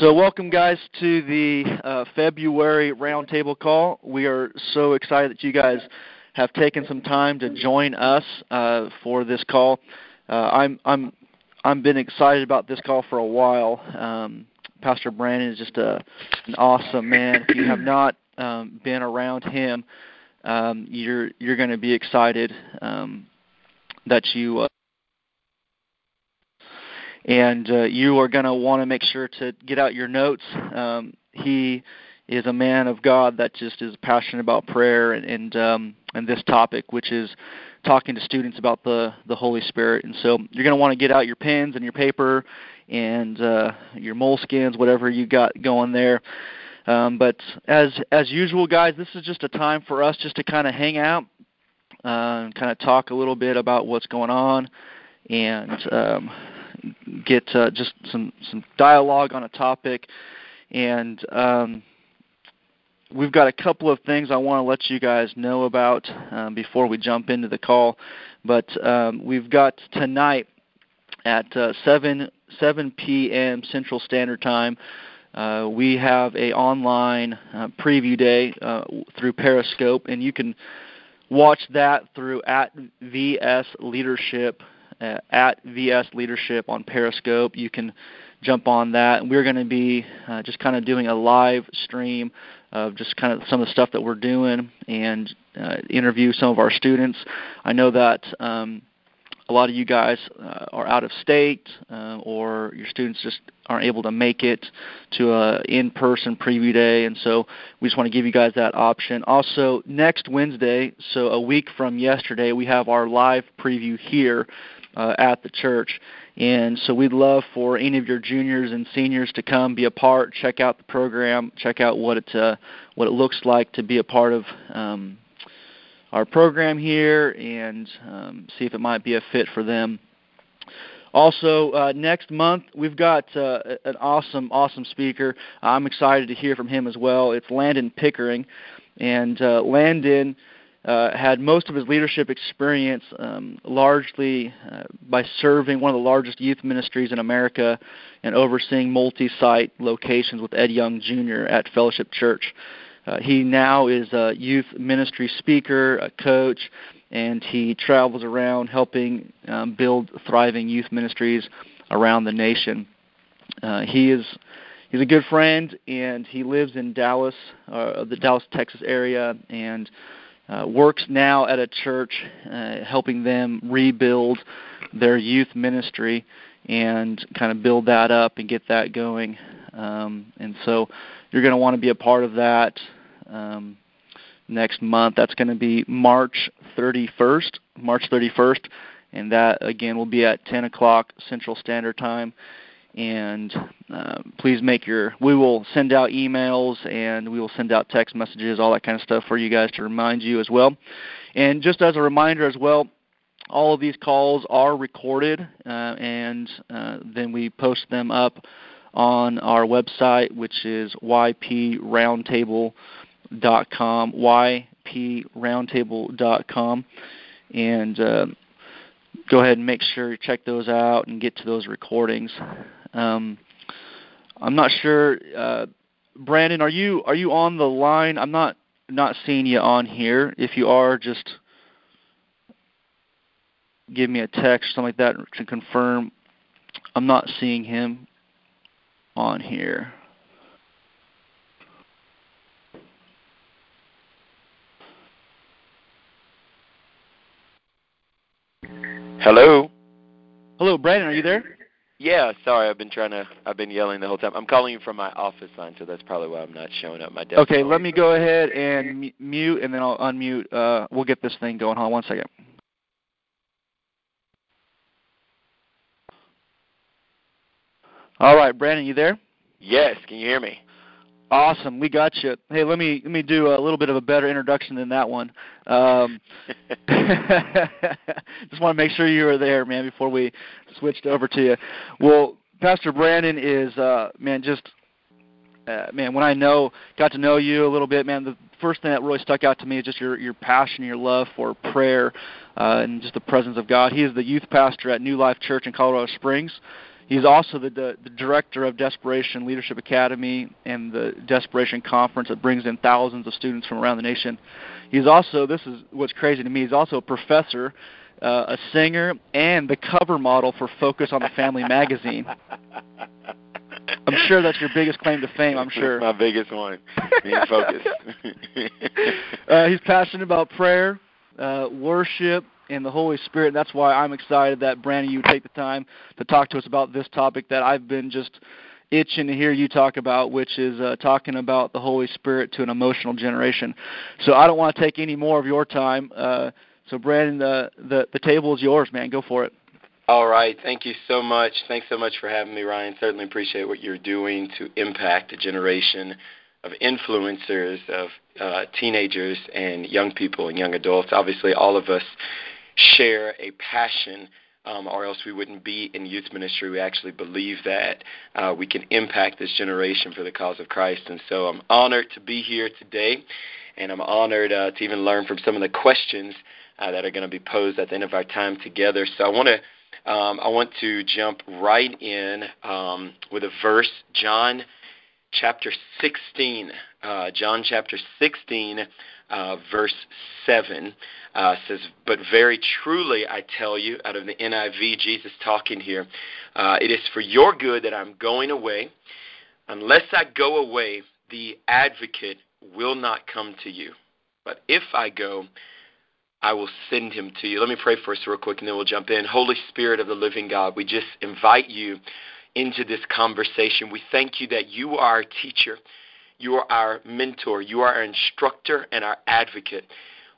So, welcome, guys, to the uh, February roundtable call. We are so excited that you guys have taken some time to join us uh, for this call. Uh, I'm I'm I'm been excited about this call for a while. Um, Pastor Brandon is just a an awesome man. If you have not um, been around him, um, you're you're going to be excited um, that you. And uh, you are going to want to make sure to get out your notes. Um, he is a man of God that just is passionate about prayer and and, um, and this topic, which is talking to students about the the Holy Spirit. And so you're going to want to get out your pens and your paper and uh, your moleskins, whatever you got going there. Um, but as as usual, guys, this is just a time for us just to kind of hang out, uh, and kind of talk a little bit about what's going on, and um, get uh, just some some dialogue on a topic, and um, we've got a couple of things I want to let you guys know about um, before we jump into the call. But um, we've got tonight at uh, 7 7 p.m. Central Standard Time. Uh, we have a online uh, preview day uh, through Periscope, and you can watch that through at VS Leadership uh, at VS Leadership on Periscope. You can jump on that. And we're going to be uh, just kind of doing a live stream of just kind of some of the stuff that we're doing and uh, interview some of our students. I know that um, a lot of you guys uh, are out of state uh, or your students just aren't able to make it to a in-person preview day and so we just want to give you guys that option also next wednesday so a week from yesterday we have our live preview here uh, at the church. And so we'd love for any of your juniors and seniors to come, be a part, check out the program, check out what it uh, what it looks like to be a part of um, our program here, and um, see if it might be a fit for them. Also, uh, next month we've got uh, an awesome, awesome speaker. I'm excited to hear from him as well. It's Landon Pickering, and uh, Landon uh, had most of his leadership experience um, largely uh, by serving one of the largest youth ministries in America and overseeing multi site locations with Ed Young Jr. at Fellowship Church. Uh, he now is a youth ministry speaker, a coach, and he travels around helping um, build thriving youth ministries around the nation. Uh, he is he's a good friend, and he lives in Dallas, uh, the Dallas, Texas area, and uh, works now at a church uh, helping them rebuild their youth ministry and kind of build that up and get that going. Um, and so you're going to want to be a part of that um, next month. That's going to be March 31st. March 31st, and that again will be at 10 o'clock Central Standard Time and uh, please make your we will send out emails and we will send out text messages all that kind of stuff for you guys to remind you as well. And just as a reminder as well all of these calls are recorded uh, and uh, then we post them up on our website which is yproundtable.com yproundtable.com and uh, go ahead and make sure you check those out and get to those recordings um, I'm not sure, uh, Brandon. Are you are you on the line? I'm not not seeing you on here. If you are, just give me a text, or something like that, to confirm. I'm not seeing him on here. Hello. Hello, Brandon. Are you there? Yeah, sorry, I've been trying to. I've been yelling the whole time. I'm calling you from my office line, so that's probably why I'm not showing up my desk. Okay, let me go ahead and m- mute, and then I'll unmute. Uh, we'll get this thing going. Hold on one second. All right, Brandon, you there? Yes. Can you hear me? Awesome, we got you. Hey, let me let me do a little bit of a better introduction than that one. Um, just want to make sure you were there, man, before we switched over to you. Well, Pastor Brandon is uh, man, just uh, man. When I know got to know you a little bit, man, the first thing that really stuck out to me is just your your passion, your love for prayer, uh, and just the presence of God. He is the youth pastor at New Life Church in Colorado Springs He's also the, the, the director of Desperation Leadership Academy and the Desperation Conference that brings in thousands of students from around the nation. He's also, this is what's crazy to me, he's also a professor, uh, a singer, and the cover model for Focus on the Family magazine. I'm sure that's your biggest claim to fame. I'm sure. my biggest one, being focused. uh, he's passionate about prayer, uh, worship, and the Holy Spirit. That's why I'm excited that Brandon, you take the time to talk to us about this topic that I've been just itching to hear you talk about, which is uh, talking about the Holy Spirit to an emotional generation. So I don't want to take any more of your time. Uh, so Brandon, the, the the table is yours, man. Go for it. All right. Thank you so much. Thanks so much for having me, Ryan. Certainly appreciate what you're doing to impact a generation of influencers, of uh, teenagers and young people and young adults. Obviously, all of us share a passion, um, or else we wouldn't be in youth ministry. We actually believe that uh, we can impact this generation for the cause of Christ. And so I'm honored to be here today, and I'm honored uh, to even learn from some of the questions uh, that are going to be posed at the end of our time together. So I want to. Um, I want to jump right in um, with a verse, John chapter 16. Uh, John chapter 16, uh, verse 7 uh, says, But very truly I tell you, out of the NIV, Jesus talking here, uh, it is for your good that I'm going away. Unless I go away, the advocate will not come to you. But if I go, I will send him to you. Let me pray first, real quick, and then we'll jump in. Holy Spirit of the living God, we just invite you into this conversation. We thank you that you are our teacher. You are our mentor. You are our instructor and our advocate.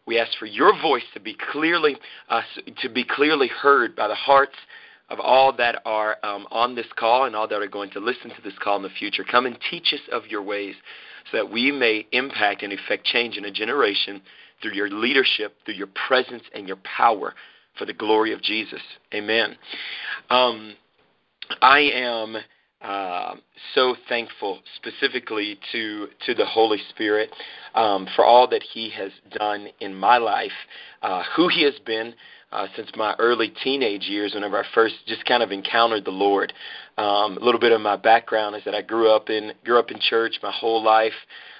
We ask for your voice to be clearly uh, to be clearly heard by the hearts of all that are um, on this call and all that are going to listen to this call in the future. Come and teach us of your ways so that we may impact and effect change in a generation through your leadership, through your presence and your power for the glory of Jesus. Amen. Um, I am uh, so thankful specifically to to the Holy Spirit um, for all that He has done in my life, uh, who He has been uh, since my early teenage years, whenever I first just kind of encountered the Lord. Um, a little bit of my background is that I grew up in grew up in church my whole life.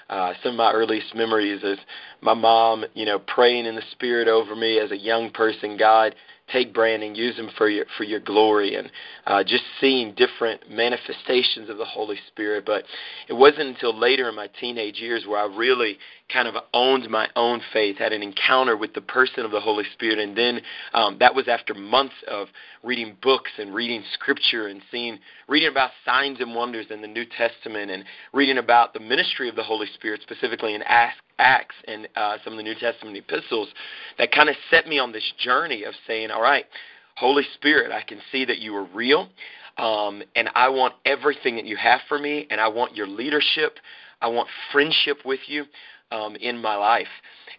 Uh, some of my earliest memories is my mom, you know, praying in the Spirit over me as a young person. God, take Brandon, use him for your for your glory, and uh, just seeing different manifestations of the Holy Spirit. But it wasn't until later in my teenage years where I really kind of owned my own faith, had an encounter with the person of the Holy Spirit, and then um, that was after months of reading books and reading Scripture and seeing, reading about signs and wonders in the New Testament, and reading about the ministry of the Holy Spirit, specifically in Acts, and uh, some of the New Testament epistles, that kind of set me on this journey of saying, all right, Holy Spirit, I can see that you are real. Um, and I want everything that you have for me, and I want your leadership. I want friendship with you um, in my life.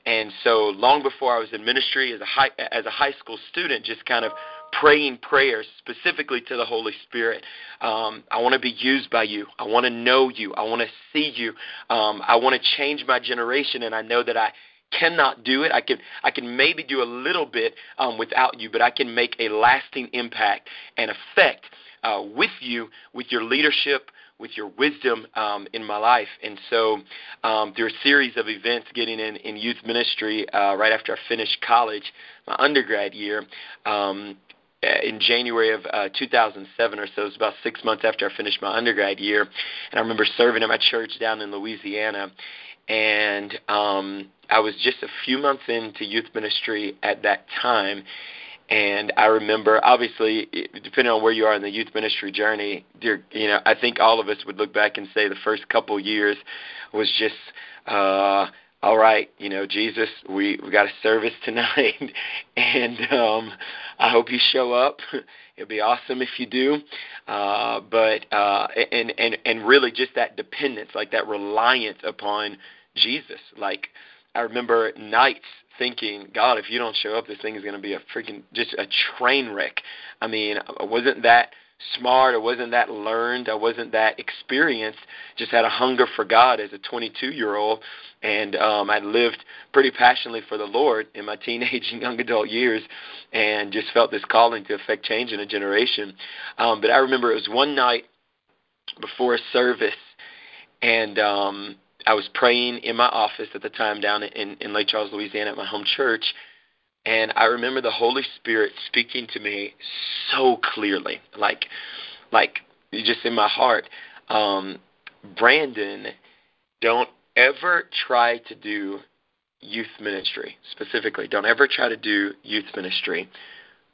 And so, long before I was in ministry as a high as a high school student, just kind of praying prayers specifically to the Holy Spirit. Um, I want to be used by you. I want to know you. I want to see you. Um, I want to change my generation, and I know that I cannot do it. I can I can maybe do a little bit um, without you, but I can make a lasting impact and effect uh, with you, with your leadership, with your wisdom um, in my life. And so, um, through a series of events getting in, in youth ministry uh, right after I finished college, my undergrad year, um, uh, in January of uh, 2007 or so. It was about six months after I finished my undergrad year, and I remember serving at my church down in Louisiana. And um, I was just a few months into youth ministry at that time, and I remember, obviously, depending on where you are in the youth ministry journey, you know, I think all of us would look back and say the first couple years was just, uh, all right, you know, Jesus, we we got a service tonight, and um, I hope you show up. It'd be awesome if you do, uh, but uh, and and and really just that dependence, like that reliance upon Jesus. Like I remember nights thinking, God, if you don't show up, this thing is going to be a freaking just a train wreck. I mean, I wasn't that smart. I wasn't that learned. I wasn't that experienced. Just had a hunger for God as a 22 year old, and um, I lived pretty passionately for the Lord in my teenage and young adult years, and just felt this calling to affect change in a generation. Um, but I remember it was one night before a service, and um, I was praying in my office at the time down in, in Lake Charles, Louisiana, at my home church and I remember the Holy Spirit speaking to me so clearly, like, like just in my heart. Um, Brandon, don't ever try to do youth ministry specifically. Don't ever try to do youth ministry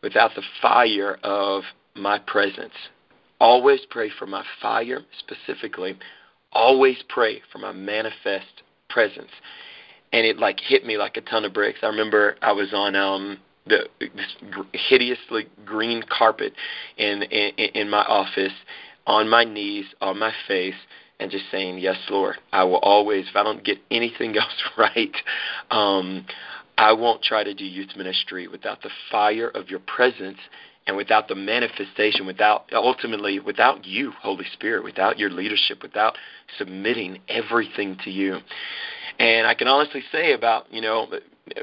without the fire of my presence. Always pray for my fire specifically. Always pray for my manifest presence and it like hit me like a ton of bricks. I remember I was on um the this hideously green carpet in in, in my office on my knees on my face and just saying yes lord i will always if i don't get anything else right um i won't try to do youth ministry without the fire of your presence and without the manifestation without ultimately without you holy spirit without your leadership without submitting everything to you and I can honestly say about you know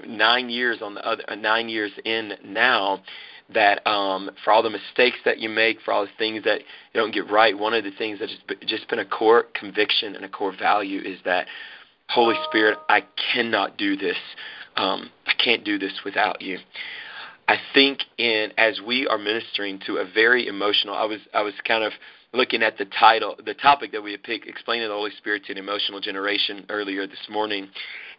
nine years on the other uh, nine years in now that um, for all the mistakes that you make, for all the things that you don't get right, one of the things that's just, just been a core conviction and a core value is that Holy Spirit, I cannot do this. Um, I can't do this without you. I think in as we are ministering to a very emotional, I was I was kind of looking at the title, the topic that we had picked, explaining the Holy Spirit to an emotional generation earlier this morning,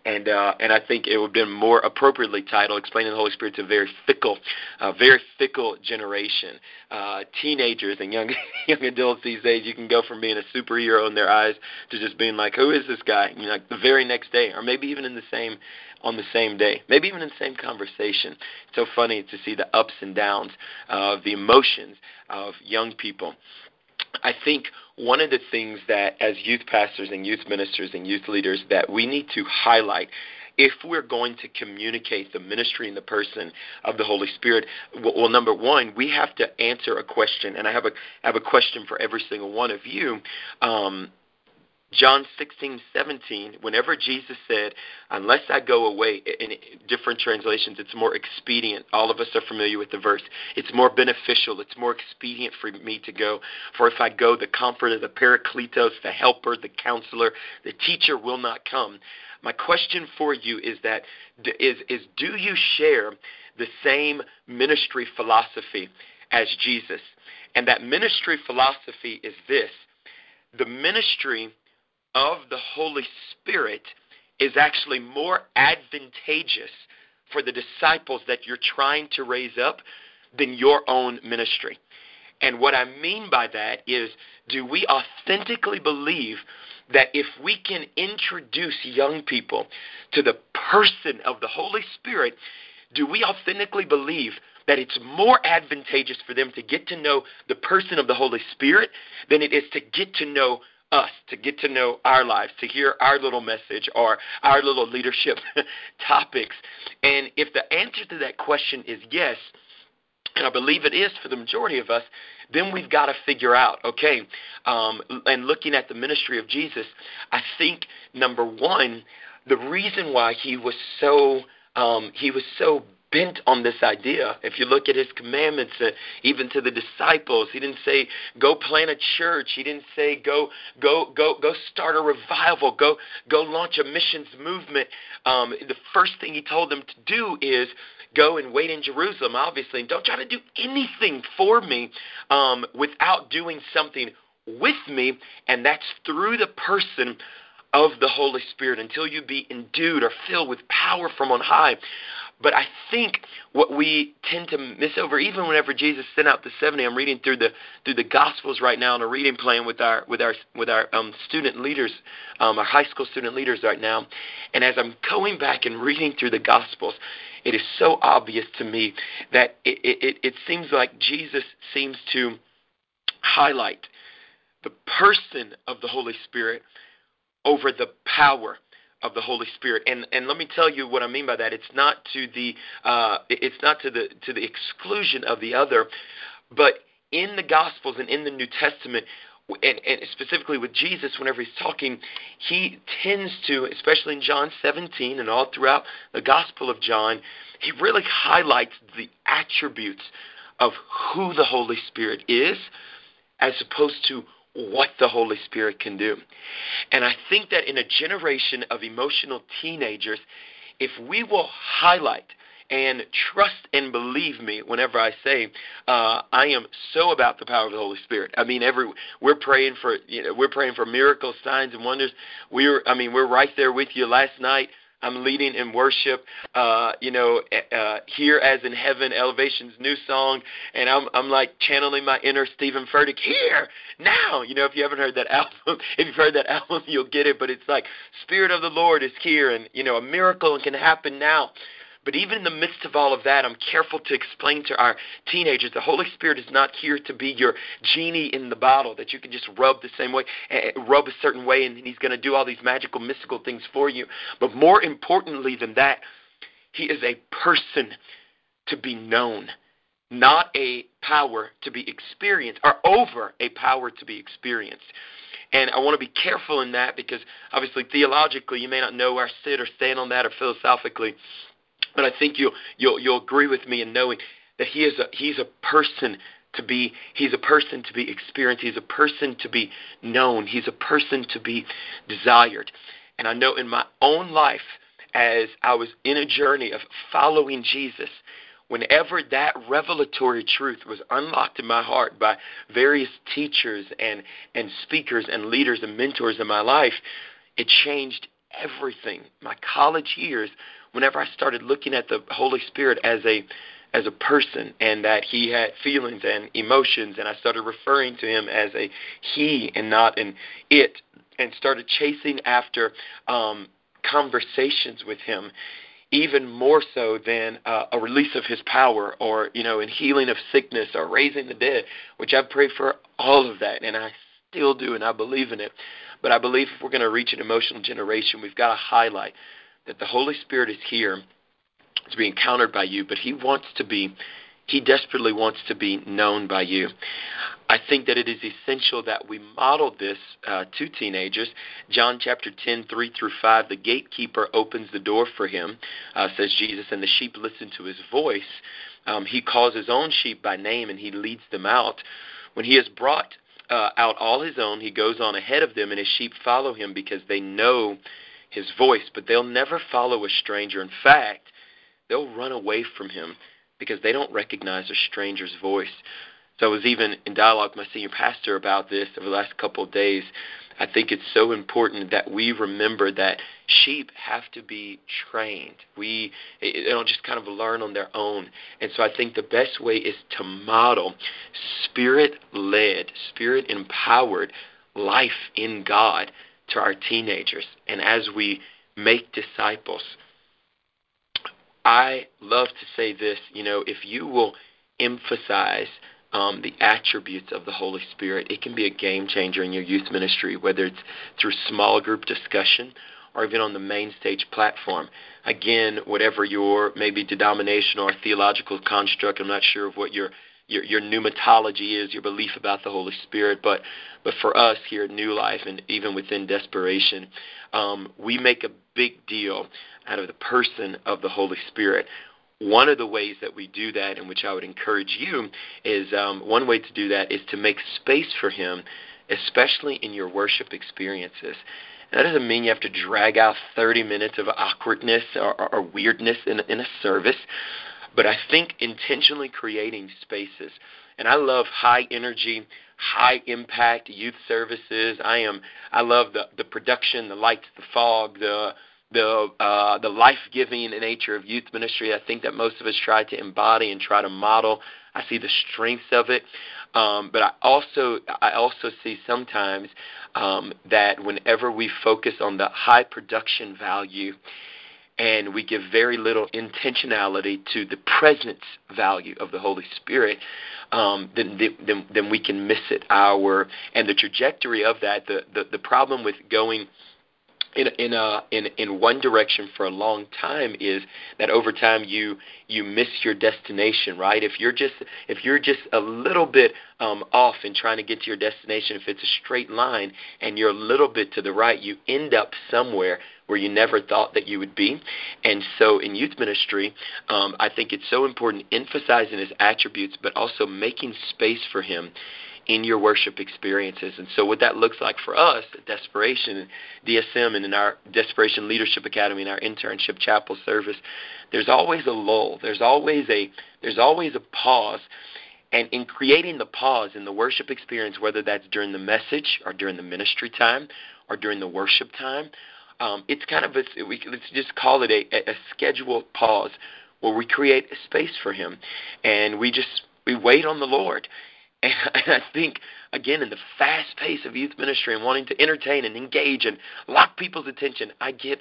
and uh, and I think it would have been more appropriately titled "Explaining the Holy Spirit to a Very Fickle, uh, Very Fickle Generation." Uh, teenagers and young young adults these days, you can go from being a superhero in their eyes to just being like, "Who is this guy?" You know, like the very next day, or maybe even in the same on the same day, maybe even in the same conversation. It's so funny to see the ups and downs of the emotions of young people. I think one of the things that, as youth pastors and youth ministers and youth leaders, that we need to highlight if we're going to communicate the ministry and the person of the Holy Spirit, well, number one, we have to answer a question, and I have a I have a question for every single one of you. Um, John 16, 17, whenever Jesus said, Unless I go away, in different translations, it's more expedient. All of us are familiar with the verse. It's more beneficial. It's more expedient for me to go. For if I go, the comforter, the paracletos, the helper, the counselor, the teacher will not come. My question for you is that is, is do you share the same ministry philosophy as Jesus? And that ministry philosophy is this the ministry of the Holy Spirit is actually more advantageous for the disciples that you're trying to raise up than your own ministry. And what I mean by that is do we authentically believe that if we can introduce young people to the person of the Holy Spirit, do we authentically believe that it's more advantageous for them to get to know the person of the Holy Spirit than it is to get to know us to get to know our lives, to hear our little message or our little leadership topics? And if the answer to that question is yes, and I believe it is for the majority of us, then we've got to figure out, okay, um, and looking at the ministry of Jesus, I think number one, the reason why he was so um, he was so bent on this idea. If you look at his commandments, uh, even to the disciples, he didn't say go plant a church. He didn't say go go go go start a revival. Go go launch a missions movement. Um, the first thing he told them to do is go and wait in Jerusalem. Obviously, and don't try to do anything for me um, without doing something with me, and that's through the person of the Holy Spirit until you be endued or filled with power from on high. But I think what we tend to miss over, even whenever Jesus sent out the seventy, I'm reading through the through the Gospels right now on a reading plan with our with our with our um, student leaders, um, our high school student leaders right now. And as I'm going back and reading through the Gospels, it is so obvious to me that it, it, it seems like Jesus seems to highlight the person of the Holy Spirit over the power of the Holy Spirit. And and let me tell you what I mean by that. It's not to the uh, it's not to the to the exclusion of the other, but in the Gospels and in the New Testament, and, and, specifically with Jesus, whenever he's talking, he tends to, especially in John 17 and all throughout the Gospel of John, he really highlights the attributes of who the Holy Spirit is as opposed to what the Holy Spirit can do. And I think that in a generation of emotional teenagers, if we will highlight and trust and believe me whenever I say uh, I am so about the power of the Holy Spirit. I mean, every we're praying for you know we're praying for miracles, signs, and wonders. We're I mean we're right there with you. Last night I'm leading in worship, uh, you know, uh, here as in heaven, Elevation's new song, and I'm I'm like channeling my inner Steven Furtick here now. You know, if you haven't heard that album, if you've heard that album, you'll get it. But it's like Spirit of the Lord is here, and you know, a miracle can happen now. But even in the midst of all of that, I'm careful to explain to our teenagers the Holy Spirit is not here to be your genie in the bottle that you can just rub the same way, eh, eh, rub a certain way, and He's going to do all these magical, mystical things for you. But more importantly than that, He is a person to be known, not a power to be experienced, or over a power to be experienced. And I want to be careful in that because obviously theologically you may not know where I sit or stand on that or philosophically. But I think you'll you'll you'll agree with me in knowing that he is a he's a person to be he's a person to be experienced. He's a person to be known. He's a person to be desired. And i know in my own life as i was in a journey of following jesus whenever that revelatory truth was unlocked in my heart by various teachers and and speakers and leaders and mentors in my life it changed everything. My college years whenever I started looking at the Holy Spirit as a as a person and that he had feelings and emotions and I started referring to him as a he and not an it and started chasing after um, conversations with him even more so than uh, a release of his power or you know in healing of sickness or raising the dead which I've prayed for all of that and I still do and I believe in it but I believe if we're going to reach an emotional generation we've got to highlight that the Holy Spirit is here to be encountered by you, but He wants to be, He desperately wants to be known by you. I think that it is essential that we model this uh, to teenagers. John chapter 10, 3 through 5, the gatekeeper opens the door for him, uh, says Jesus, and the sheep listen to his voice. Um, he calls his own sheep by name and he leads them out. When he has brought uh, out all his own, he goes on ahead of them, and his sheep follow him because they know his voice, but they'll never follow a stranger. In fact, they'll run away from him because they don't recognize a stranger's voice. So I was even in dialogue with my senior pastor about this over the last couple of days. I think it's so important that we remember that sheep have to be trained. We they don't just kind of learn on their own. And so I think the best way is to model spirit-led, spirit-empowered life in God to our teenagers and as we make disciples. I love to say this, you know, if you will emphasize um, the attributes of the Holy Spirit, it can be a game changer in your youth ministry, whether it's through small group discussion or even on the main stage platform. Again, whatever your maybe denominational or theological construct, I'm not sure of what your your, your pneumatology is, your belief about the Holy Spirit. But but for us here at New Life, and even within Desperation, um, we make a big deal out of the person of the Holy Spirit. One of the ways that we do that, and which I would encourage you, is um, one way to do that is to make space for Him, especially in your worship experiences. That doesn't mean you have to drag out 30 minutes of awkwardness or, or, or weirdness in, in a service. But I think intentionally creating spaces, and I love high energy, high impact youth services. I am I love the the production, the lights, the fog, the the uh, the life giving nature of youth ministry. I think that most of us try to embody and try to model. I see the strengths of it, um, but I also I also see sometimes um, that whenever we focus on the high production value and we give very little intentionality to the presence value of the Holy Spirit, um, then, then then we can miss it. Our and the trajectory of that, the the, the problem with going in in a in in one direction for a long time is that over time you you miss your destination right? If you're just if you're just a little bit um off in trying to get to your destination if it's a straight line and you're a little bit to the right you end up somewhere where you never thought that you would be. And so in youth ministry um i think it's so important emphasizing his attributes but also making space for him in your worship experiences. And so, what that looks like for us at Desperation, DSM, and in our Desperation Leadership Academy, and our internship chapel service, there's always a lull. There's always a there's always a pause. And in creating the pause in the worship experience, whether that's during the message or during the ministry time or during the worship time, um, it's kind of a, we, let's just call it a, a scheduled pause where we create a space for Him, and we just we wait on the Lord. And I think, again, in the fast pace of youth ministry and wanting to entertain and engage and lock people's attention, I get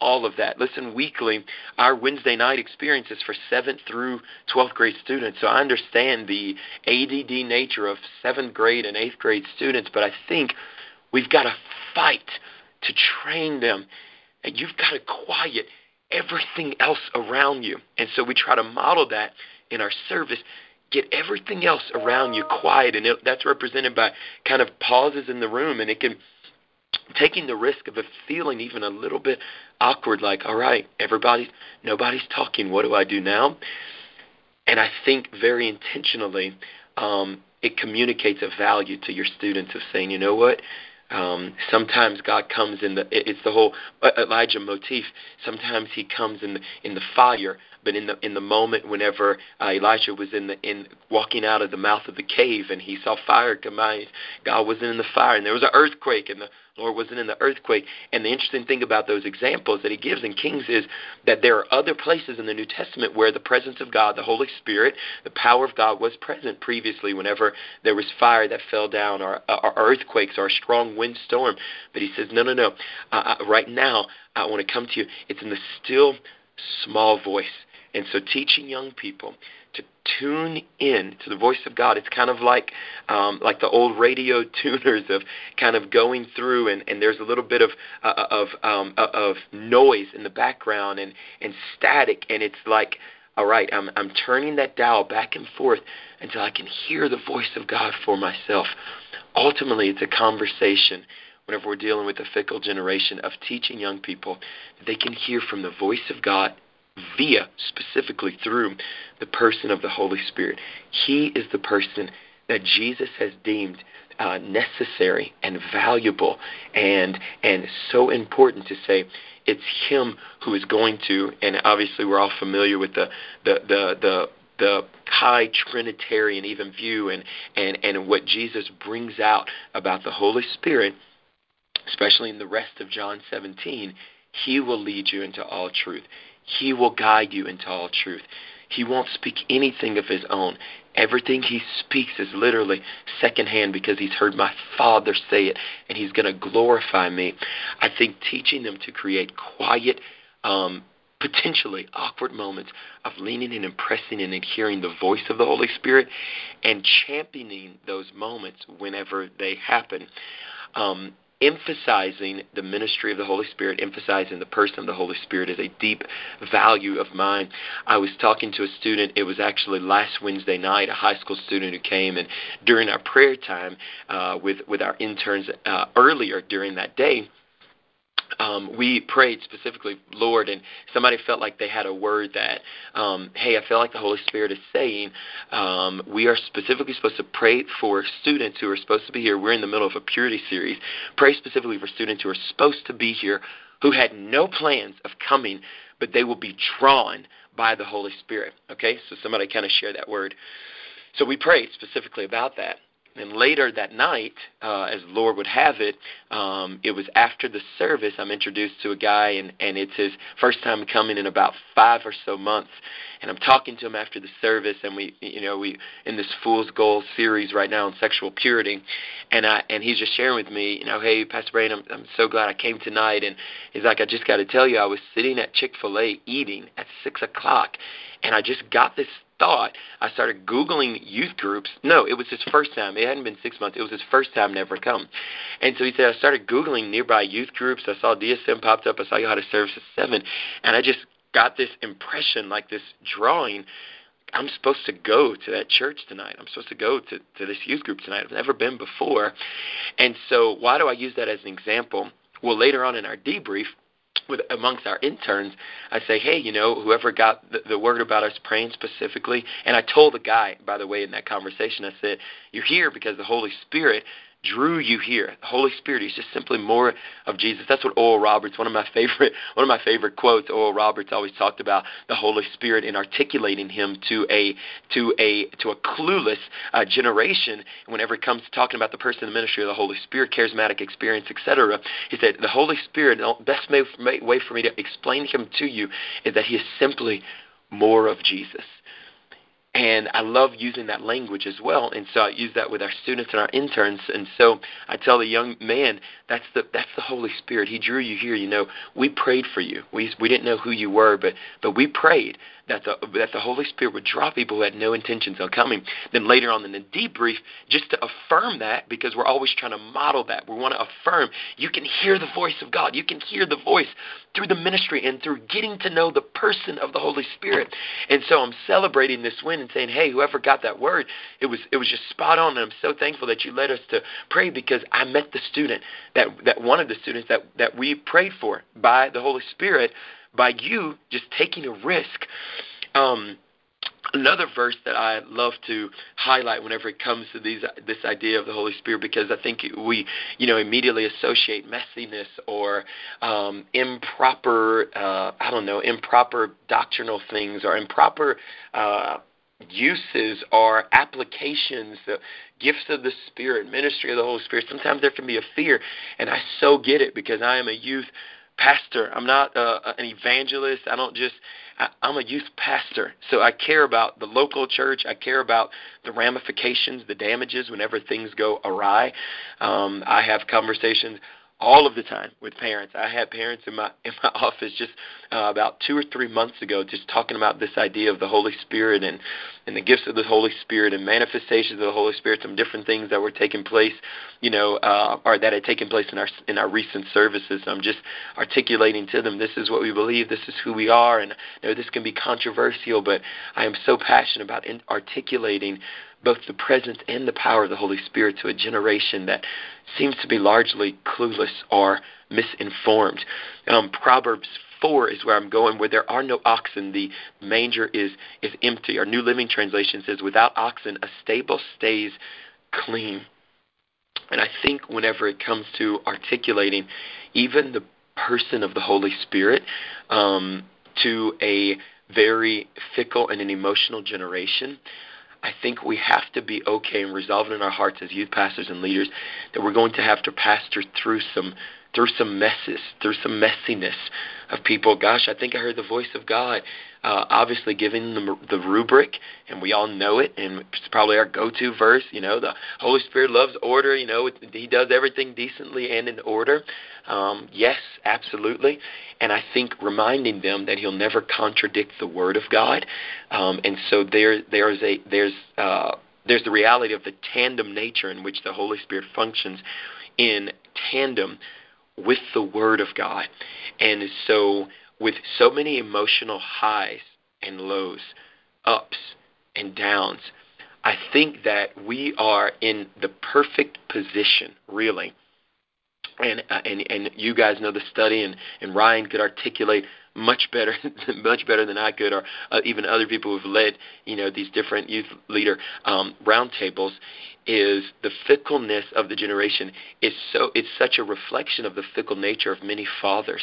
all of that. Listen, weekly, our Wednesday night experience is for 7th through 12th grade students. So I understand the ADD nature of 7th grade and 8th grade students, but I think we've got to fight to train them. And you've got to quiet everything else around you. And so we try to model that in our service get everything else around you quiet and it, that's represented by kind of pauses in the room and it can taking the risk of feeling even a little bit awkward like all right everybody nobody's talking what do i do now and i think very intentionally um, it communicates a value to your students of saying you know what um, sometimes God comes in the it's the whole Elijah motif. Sometimes he comes in the in the fire but in the in the moment whenever uh, Elijah was in the in walking out of the mouth of the cave and he saw fire come out, God wasn't in the fire and there was an earthquake and the Lord wasn't in the earthquake. And the interesting thing about those examples that he gives in Kings is that there are other places in the New Testament where the presence of God, the Holy Spirit, the power of God was present previously whenever there was fire that fell down or, or earthquakes or a strong windstorm. But he says, no, no, no. Uh, right now, I want to come to you. It's in the still small voice. And so teaching young people to tune in to the voice of God. It's kind of like um, like the old radio tuners of kind of going through, and, and there's a little bit of uh, of um, uh, of noise in the background and and static, and it's like, all right, I'm I'm turning that dial back and forth until I can hear the voice of God for myself. Ultimately, it's a conversation whenever we're dealing with a fickle generation of teaching young people that they can hear from the voice of God via specifically through the person of the Holy Spirit. He is the person that Jesus has deemed uh, necessary and valuable and and so important to say it's him who is going to and obviously we're all familiar with the the the, the the high Trinitarian even view and, and, and what Jesus brings out about the Holy Spirit, especially in the rest of John 17, he will lead you into all truth. He will guide you into all truth. He won't speak anything of his own. Everything he speaks is literally secondhand because he's heard my Father say it and he's going to glorify me. I think teaching them to create quiet, um, potentially awkward moments of leaning and impressing and hearing the voice of the Holy Spirit and championing those moments whenever they happen. Um, emphasizing the ministry of the Holy Spirit, emphasizing the person of the Holy Spirit is a deep value of mine. I was talking to a student, it was actually last Wednesday night, a high school student who came, and during our prayer time uh, with, with our interns uh, earlier during that day, um, we prayed specifically, Lord, and somebody felt like they had a word that, um, hey, I feel like the Holy Spirit is saying um, we are specifically supposed to pray for students who are supposed to be here. We're in the middle of a purity series. Pray specifically for students who are supposed to be here who had no plans of coming, but they will be drawn by the Holy Spirit. Okay, so somebody kind of share that word. So we prayed specifically about that. And later that night, uh, as the Lord would have it, um, it was after the service. I'm introduced to a guy, and, and it's his first time coming in about five or so months. And I'm talking to him after the service, and we, you know, we in this Fool's Gold series right now on sexual purity, and I and he's just sharing with me, you know, hey, Pastor Brain, I'm I'm so glad I came tonight, and he's like, I just got to tell you, I was sitting at Chick Fil A eating at six o'clock, and I just got this thought, I started Googling youth groups. No, it was his first time. It hadn't been six months. It was his first time never come. And so he said, I started Googling nearby youth groups. I saw DSM popped up. I saw you how to service at seven. And I just got this impression, like this drawing. I'm supposed to go to that church tonight. I'm supposed to go to, to this youth group tonight. I've never been before. And so, why do I use that as an example? Well, later on in our debrief, with amongst our interns, I say, hey, you know, whoever got the, the word about us praying specifically, and I told the guy, by the way, in that conversation, I said, you're here because the Holy Spirit drew you here. The Holy Spirit is just simply more of Jesus. That's what Oral Roberts, one of my favorite, one of my favorite quotes. Oral Roberts always talked about the Holy Spirit in articulating Him to a to a to a clueless uh, generation. Whenever it comes to talking about the person, in the ministry of the Holy Spirit, charismatic experience, etc., he said the Holy Spirit. The best way for me to explain Him to you is that He is simply more of Jesus. And I love using that language as well. And so I use that with our students and our interns. And so I tell the young man, that's the that's the Holy Spirit. He drew you here. You know, we prayed for you. We we didn't know who you were, but but we prayed that the that the Holy Spirit would draw people who had no intentions of coming. Then later on in the debrief, just to affirm that, because we're always trying to model that. We want to affirm you can hear the voice of God. You can hear the voice through the ministry and through getting to know the person of the Holy Spirit. And so I'm celebrating this win and saying, Hey, whoever got that word, it was it was just spot on and I'm so thankful that you led us to pray because I met the student that that one of the students that, that we prayed for by the Holy Spirit by you just taking a risk. Um, another verse that I love to highlight whenever it comes to these this idea of the Holy Spirit because I think we you know immediately associate messiness or um, improper uh, I don't know improper doctrinal things or improper uh, uses or applications, the gifts of the Spirit, ministry of the Holy Spirit. Sometimes there can be a fear, and I so get it because I am a youth pastor. I'm not uh, an evangelist. I don't just. I, I'm a youth pastor, so I care about the local church. I care about the ramifications, the damages whenever things go awry. Um, I have conversations all of the time with parents. I had parents in my in my office just uh, about two or three months ago, just talking about this idea of the Holy Spirit and and the gifts of the Holy Spirit and manifestations of the Holy Spirit. Some different things that were taking place, you know, uh, or that had taken place in our in our recent services. I'm just articulating to them, this is what we believe, this is who we are, and you know, this can be controversial, but I am so passionate about in, articulating both the presence and the power of the Holy Spirit to a generation that seems to be largely clueless or misinformed. Um, Proverbs 4 is where I'm going, where there are no oxen, the manger is, is empty. Our New Living Translation says, without oxen, a stable stays clean. And I think whenever it comes to articulating even the person of the Holy Spirit um, to a very fickle and an emotional generation, I think we have to be okay and resolve in our hearts as youth pastors and leaders that we're going to have to pastor through some through some messes, through some messiness of people. Gosh, I think I heard the voice of God. Uh, obviously, giving them the rubric, and we all know it, and it's probably our go-to verse. You know, the Holy Spirit loves order. You know, He does everything decently and in order. Um, yes, absolutely. And I think reminding them that He'll never contradict the Word of God, um, and so there, there's a there's uh, there's the reality of the tandem nature in which the Holy Spirit functions in tandem with the Word of God. And so, with so many emotional highs and lows, ups and downs, I think that we are in the perfect position, really. And, uh, and and you guys know the study, and, and Ryan could articulate much better, much better than I could, or uh, even other people who've led, you know, these different youth leader um, roundtables is the fickleness of the generation is so it's such a reflection of the fickle nature of many fathers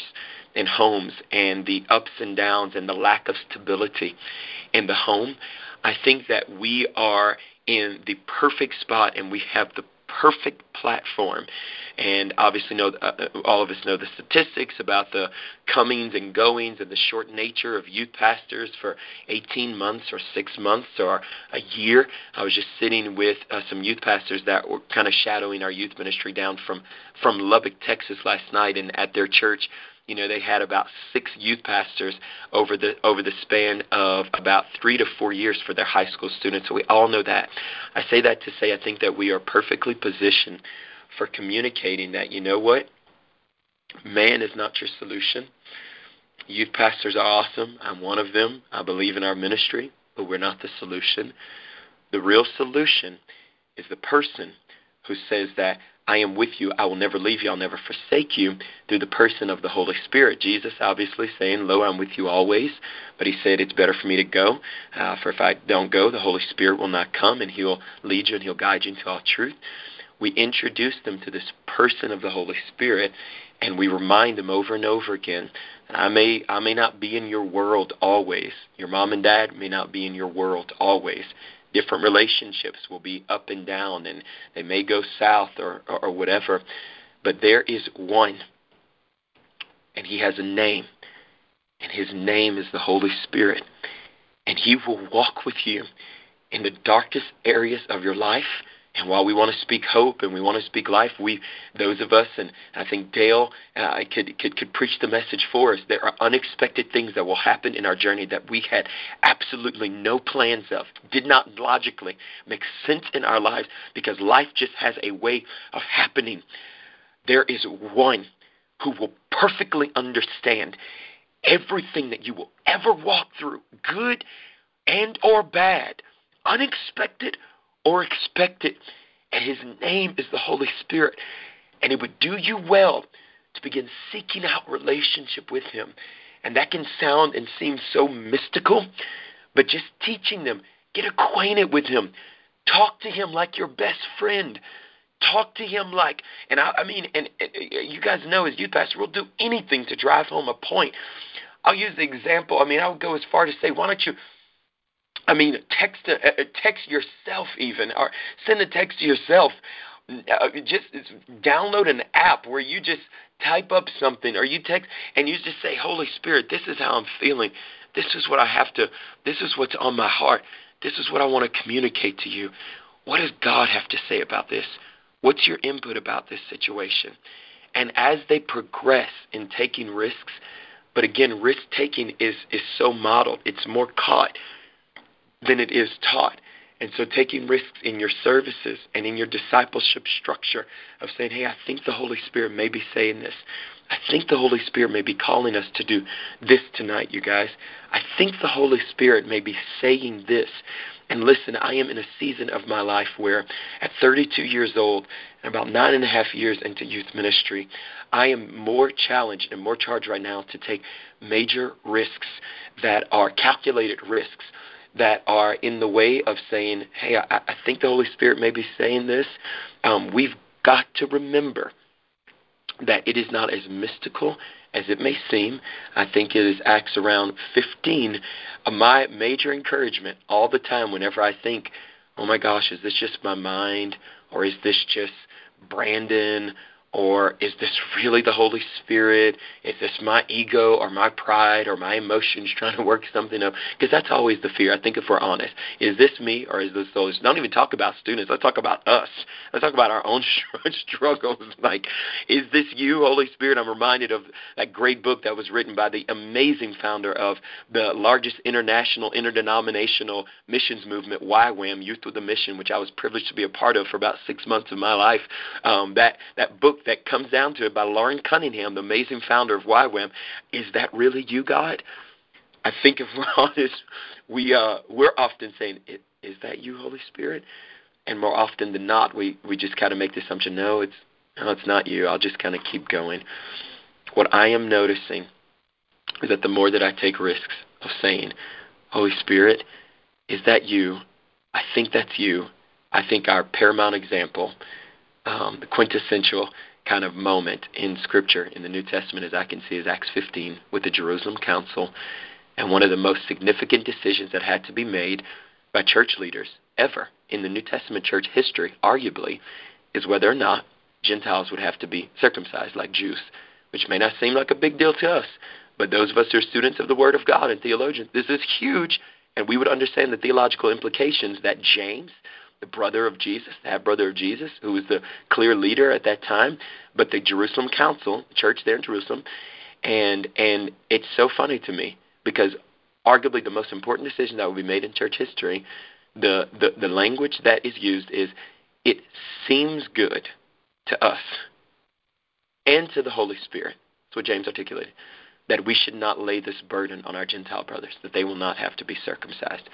and homes and the ups and downs and the lack of stability in the home. I think that we are in the perfect spot and we have the perfect platform. And obviously, know uh, uh, all of us know the statistics about the comings and goings and the short nature of youth pastors for 18 months or six months or a year. I was just sitting with uh, some youth pastors that were kind of shadowing our youth ministry down from from Lubbock, Texas last night, and at their church you know, they had about six youth pastors over the over the span of about three to four years for their high school students. So we all know that. I say that to say I think that we are perfectly positioned for communicating that. You know what? Man is not your solution. Youth pastors are awesome. I'm one of them. I believe in our ministry, but we're not the solution. The real solution is the person who says that I am with you. I will never leave you. I'll never forsake you through the person of the Holy Spirit. Jesus obviously saying, Lo, I'm with you always. But he said, It's better for me to go. Uh, for if I don't go, the Holy Spirit will not come and he'll lead you and he'll guide you into all truth. We introduce them to this person of the Holy Spirit and we remind them over and over again I may I may not be in your world always. Your mom and dad may not be in your world always different relationships will be up and down and they may go south or, or, or whatever. But there is one, and he has a name, and his name is the Holy Spirit. And he will walk with you in the darkest areas of your life and while we want to speak hope and we want to speak life, we, those of us, and I think Dale uh, could, could could preach the message for us. There are unexpected things that will happen in our journey that we had absolutely no plans of, did not logically make sense in our lives because life just has a way of happening. There is one who will perfectly understand everything that you will ever walk through, good and or bad, unexpected or expect it. And his name is the Holy Spirit. And it would do you well to begin seeking out relationship with him. And that can sound and seem so mystical, but just teaching them, get acquainted with him. Talk to him like your best friend. Talk to him like, and I, I mean, and, and you guys know as youth pastor, we'll do anything to drive home a point. I'll use the example. I mean, I would go as far to say, why don't you I mean, text uh, uh, text yourself even, or send a text to yourself. Uh, just download an app where you just type up something, or you text and you just say, "Holy Spirit, this is how I'm feeling. This is what I have to. This is what's on my heart. This is what I want to communicate to you. What does God have to say about this? What's your input about this situation?" And as they progress in taking risks, but again, risk taking is is so modeled. It's more caught than it is taught. And so taking risks in your services and in your discipleship structure of saying, hey, I think the Holy Spirit may be saying this. I think the Holy Spirit may be calling us to do this tonight, you guys. I think the Holy Spirit may be saying this. And listen, I am in a season of my life where at 32 years old and about nine and a half years into youth ministry, I am more challenged and more charged right now to take major risks that are calculated risks that are in the way of saying, hey, I, I think the Holy Spirit may be saying this, um, we've got to remember that it is not as mystical as it may seem. I think it is Acts around 15. Uh, my major encouragement all the time whenever I think, oh my gosh, is this just my mind or is this just Brandon or is this really the Holy Spirit? Is this my ego or my pride or my emotions trying to work something up? Because that's always the fear. I think if we're honest, is this me or is this those? Don't even talk about students. Let's talk about us. Let's talk about our own struggles. Like, is this you, Holy Spirit? I'm reminded of that great book that was written by the amazing founder of the largest international interdenominational missions movement, YWAM, Youth with a Mission, which I was privileged to be a part of for about six months of my life. Um, that that book that comes down to it by Loren Cunningham, the amazing founder of YWAM. Is that really you, God? I think if we're honest, we uh, we're often saying, "Is that you, Holy Spirit?" And more often than not, we we just kind of make the assumption, "No, it's no, it's not you." I'll just kind of keep going. What I am noticing is that the more that I take risks of saying, "Holy Spirit, is that you?" I think that's you. I think our paramount example, um, the quintessential kind of moment in Scripture in the New Testament, as I can see, is Acts 15 with the Jerusalem Council. And one of the most significant decisions that had to be made by church leaders ever in the New Testament church history, arguably, is whether or not Gentiles would have to be circumcised like Jews, which may not seem like a big deal to us. But those of us who are students of the Word of God and theologians, this is huge. And we would understand the theological implications that James, the brother of Jesus, the half brother of Jesus, who was the clear leader at that time, but the Jerusalem Council, church there in Jerusalem, And and it's so funny to me because arguably the most important decision that will be made in church history, the, the, the language that is used is it seems good to us and to the Holy Spirit. That's what James articulated. That we should not lay this burden on our Gentile brothers, that they will not have to be circumcised.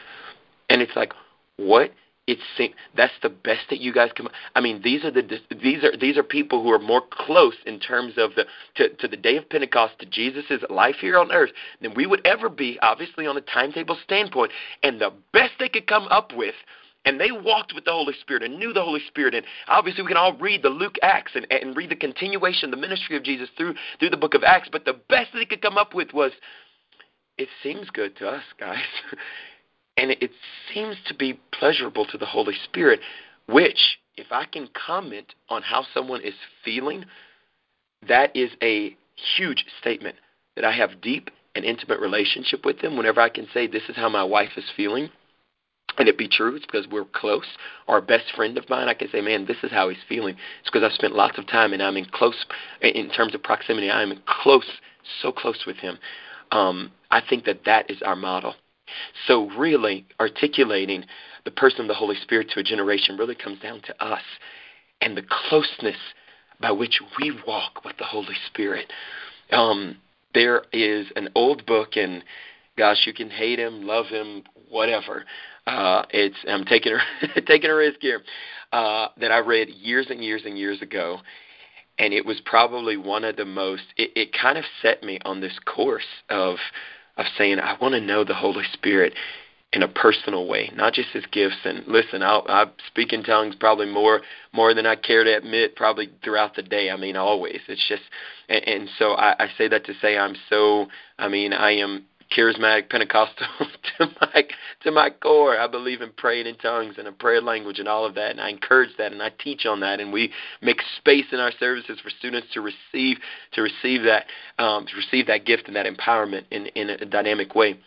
And it's like, what it seems that's the best that you guys can. I mean, these are the these are these are people who are more close in terms of the to, to the day of Pentecost to Jesus' life here on earth than we would ever be, obviously on a timetable standpoint. And the best they could come up with and they walked with the Holy Spirit and knew the Holy Spirit. And obviously, we can all read the Luke Acts and, and read the continuation, the ministry of Jesus through through the book of Acts. But the best they could come up with was, it seems good to us, guys. and it seems to be pleasurable to the Holy Spirit, which, if I can comment on how someone is feeling, that is a huge statement that I have deep and intimate relationship with them. Whenever I can say this is how my wife is feeling, and it be true, it's because we're close. A best friend of mine, I can say, man, this is how he's feeling. It's because I've spent lots of time and I'm in close, in terms of proximity, I'm in close, so close with him. Um, I think that that is our model. So, really, articulating the person of the Holy Spirit to a generation really comes down to us and the closeness by which we walk with the Holy Spirit. Um, there is an old book, and gosh, you can hate him, love him, whatever. Uh, it's I'm taking a taking a risk here uh, that I read years and years and years ago, and it was probably one of the most. It, it kind of set me on this course of of saying, I want to know the Holy Spirit in a personal way, not just His gifts. And listen, I'll, I speak in tongues probably more more than I care to admit, probably throughout the day. I mean, always. It's just, and, and so I, I say that to say I'm so. I mean, I am charismatic Pentecostal to my to my core. I believe in praying in tongues and a prayer language and all of that, and I encourage that and I teach on that, and we make space in our services for students to receive to receive that um, to receive that gift and that empowerment in in a dynamic way.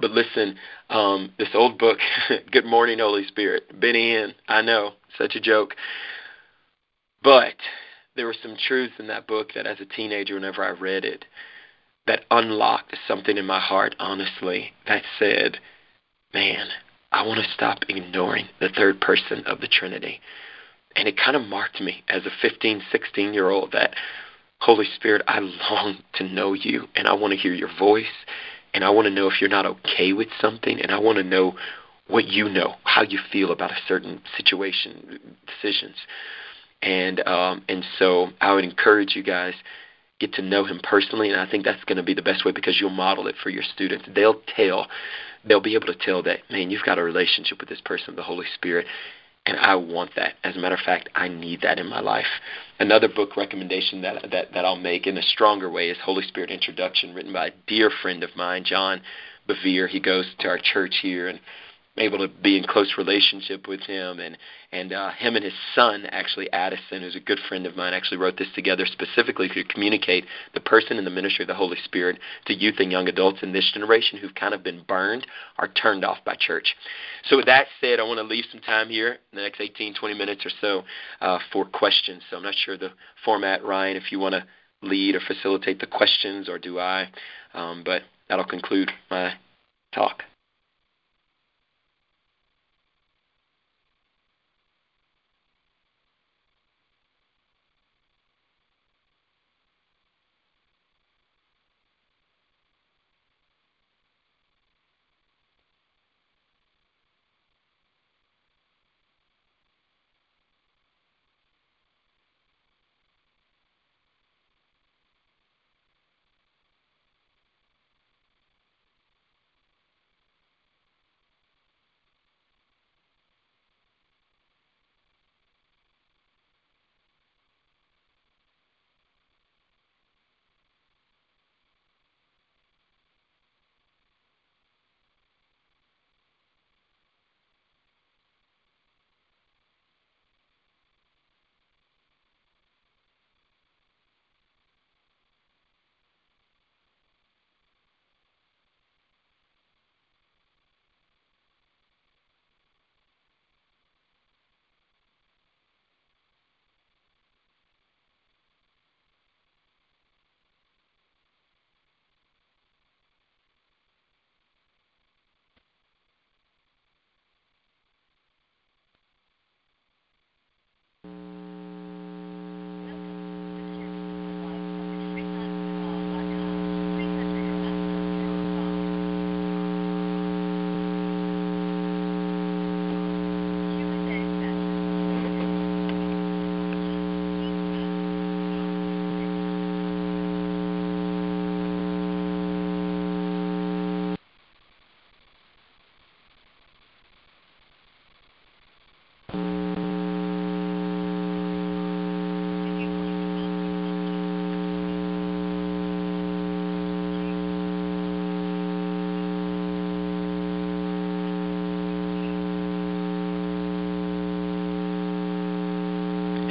But listen, um, this old book, Good Morning Holy Spirit, Benny Hinn. I know, such a joke, but there were some truths in that book that as a teenager, whenever I read it, that unlocked something in my heart, honestly, that said, man, I want to stop ignoring the third person of the Trinity. And it kind of marked me as a 15, 16 year old that, Holy Spirit, I long to know you, and I want to hear your voice, and I want to know if you're not okay with something, and I want to know what you know, how you feel about a certain situation, decisions. And um, and so I would encourage you guys get to know him personally, and I think that's going to be the best way because you'll model it for your students. They'll tell, they'll be able to tell that, man, you've got a relationship with this person, the Holy Spirit, and I want that. As a matter of fact, I need that in my life. Another book recommendation that that that I'll make in a stronger way is Holy Spirit Introduction, written by a dear friend of mine, John Bevere. He goes to our church here and able to be in close relationship with him and and uh, him and his son actually Addison who's a good friend of mine actually wrote this together specifically to communicate the person in the ministry of the Holy Spirit to youth and young adults in this generation who've kind of been burned or turned off by church. So with that said, I want to leave some time here in the next 18 20 minutes or so uh, for questions. So I'm not sure the format Ryan if you want to lead or facilitate the questions or do I um, but that'll conclude my talk.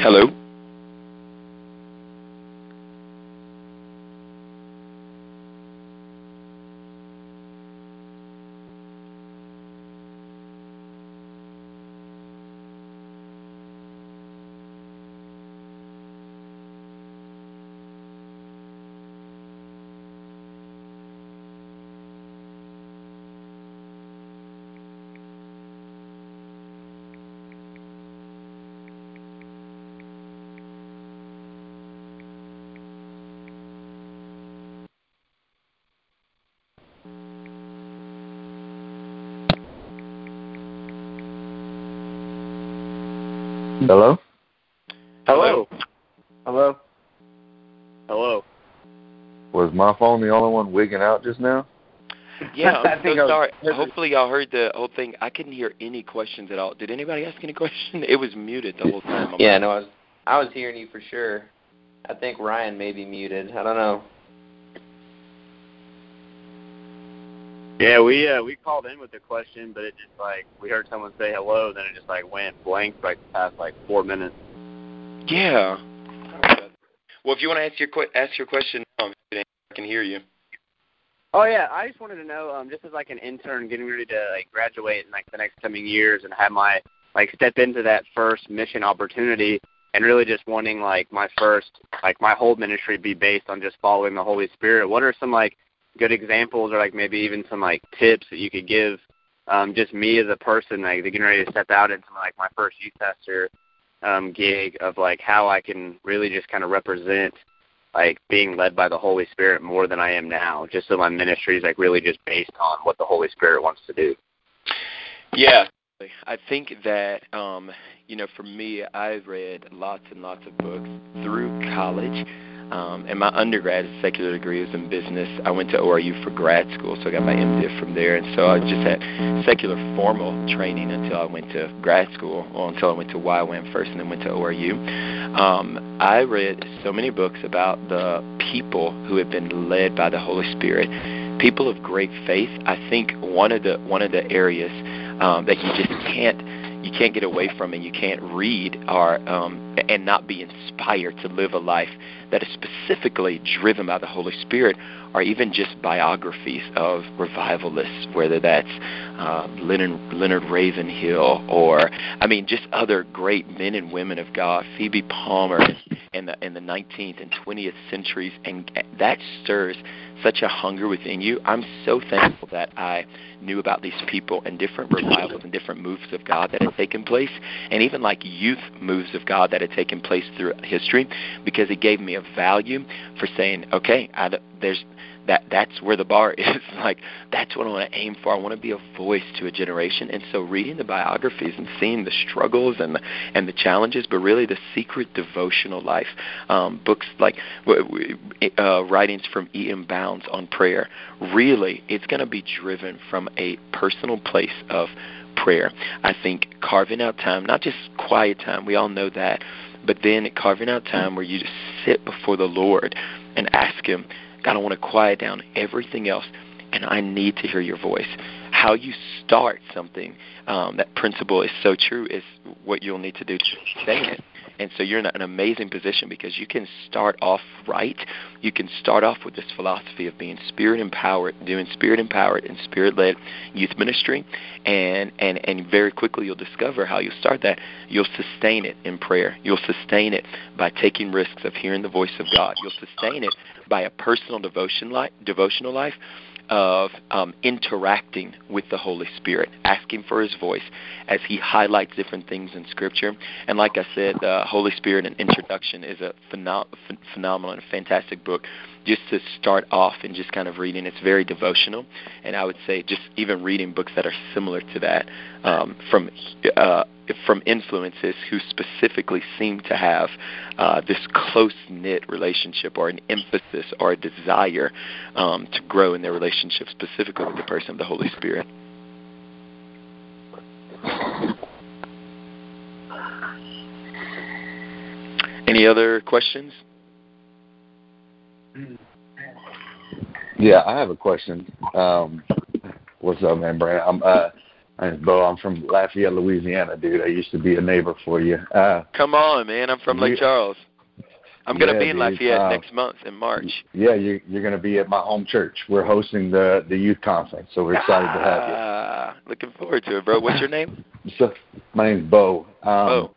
Hello. Hello? Hello. Hello? Hello? Was my phone the only one wigging out just now? Yeah, I I'm so think I was- sorry. Hopefully, y'all heard the whole thing. I couldn't hear any questions at all. Did anybody ask any question? It was muted the whole time. Yeah, no, I was I was hearing you for sure. I think Ryan may be muted. I don't know. Yeah, we uh we called in with a question, but it just like we heard someone say hello, then it just like went blank for like the past like four minutes. Yeah. Well, if you want to ask your que- ask your question now, I can hear you. Oh yeah, I just wanted to know, um, just as like an intern getting ready to like graduate in like the next coming years and have my like step into that first mission opportunity and really just wanting like my first like my whole ministry be based on just following the Holy Spirit. What are some like good examples or like maybe even some like tips that you could give um just me as a person like getting ready to step out into like my first youth pastor um gig of like how I can really just kind of represent like being led by the Holy Spirit more than I am now, just so my ministry is like really just based on what the Holy Spirit wants to do. Yeah. I think that um, you know, for me, I've read lots and lots of books through college. Um, and my undergrad secular degree was in business. I went to ORU for grad school, so I got my MDiv from there. And so I just had secular formal training until I went to grad school, or until I went to YWAM first and then went to ORU. Um, I read so many books about the people who have been led by the Holy Spirit, people of great faith. I think one of the one of the areas um, that you just can't you can't get away from and you can't read are um, and not be inspired to live a life that is specifically driven by the Holy Spirit or even just biographies of revivalists, whether that's uh, Leonard, Leonard Ravenhill or, I mean, just other great men and women of God, Phoebe Palmer in the in the 19th and 20th centuries, and that stirs such a hunger within you. I'm so thankful that I knew about these people and different revivals and different moves of God that had taken place, and even like youth moves of God that had taken place through history, because it gave me a value for saying, okay, I, there's that that's where the bar is like that's what I want to aim for I want to be a voice to a generation and so reading the biographies and seeing the struggles and the, and the challenges but really the secret devotional life um, books like uh, writings from E.M. Bounds on prayer really it's going to be driven from a personal place of prayer I think carving out time not just quiet time we all know that but then carving out time where you just sit before the Lord and ask him God, I want to quiet down everything else, and I need to hear your voice. How you start something, um, that principle is so true, is what you'll need to do to sustain it. And so you're in an amazing position because you can start off right. You can start off with this philosophy of being spirit empowered, doing spirit empowered and spirit led youth ministry, and and and very quickly you'll discover how you start that. You'll sustain it in prayer. You'll sustain it by taking risks of hearing the voice of God. You'll sustain it by a personal devotion life, devotional life of um, interacting with the Holy Spirit, asking for His voice as He highlights different things in Scripture. And like I said, uh, Holy Spirit and Introduction is a phenom- ph- phenomenal and fantastic book just to start off and just kind of reading. It's very devotional, and I would say just even reading books that are similar to that um, from uh, from influences who specifically seem to have uh, this close knit relationship or an emphasis or a desire um, to grow in their relationship, specifically with the person of the Holy Spirit. Any other questions? Yeah, I have a question. Um, what's up, man, Brand? I'm uh, And Bo, I'm from Lafayette, Louisiana, dude. I used to be a neighbor for you. Uh, Come on, man. I'm from Lake you- Charles. I'm going to Yeah, be in. Lafayette Uh, next month in March. yeah, you, you're going to be at my home church. We're hosting the the youth conference, so we're excited to have you. Ah, looking forward to it, bro. What's your name? So, my name's Bo. Um, Bo.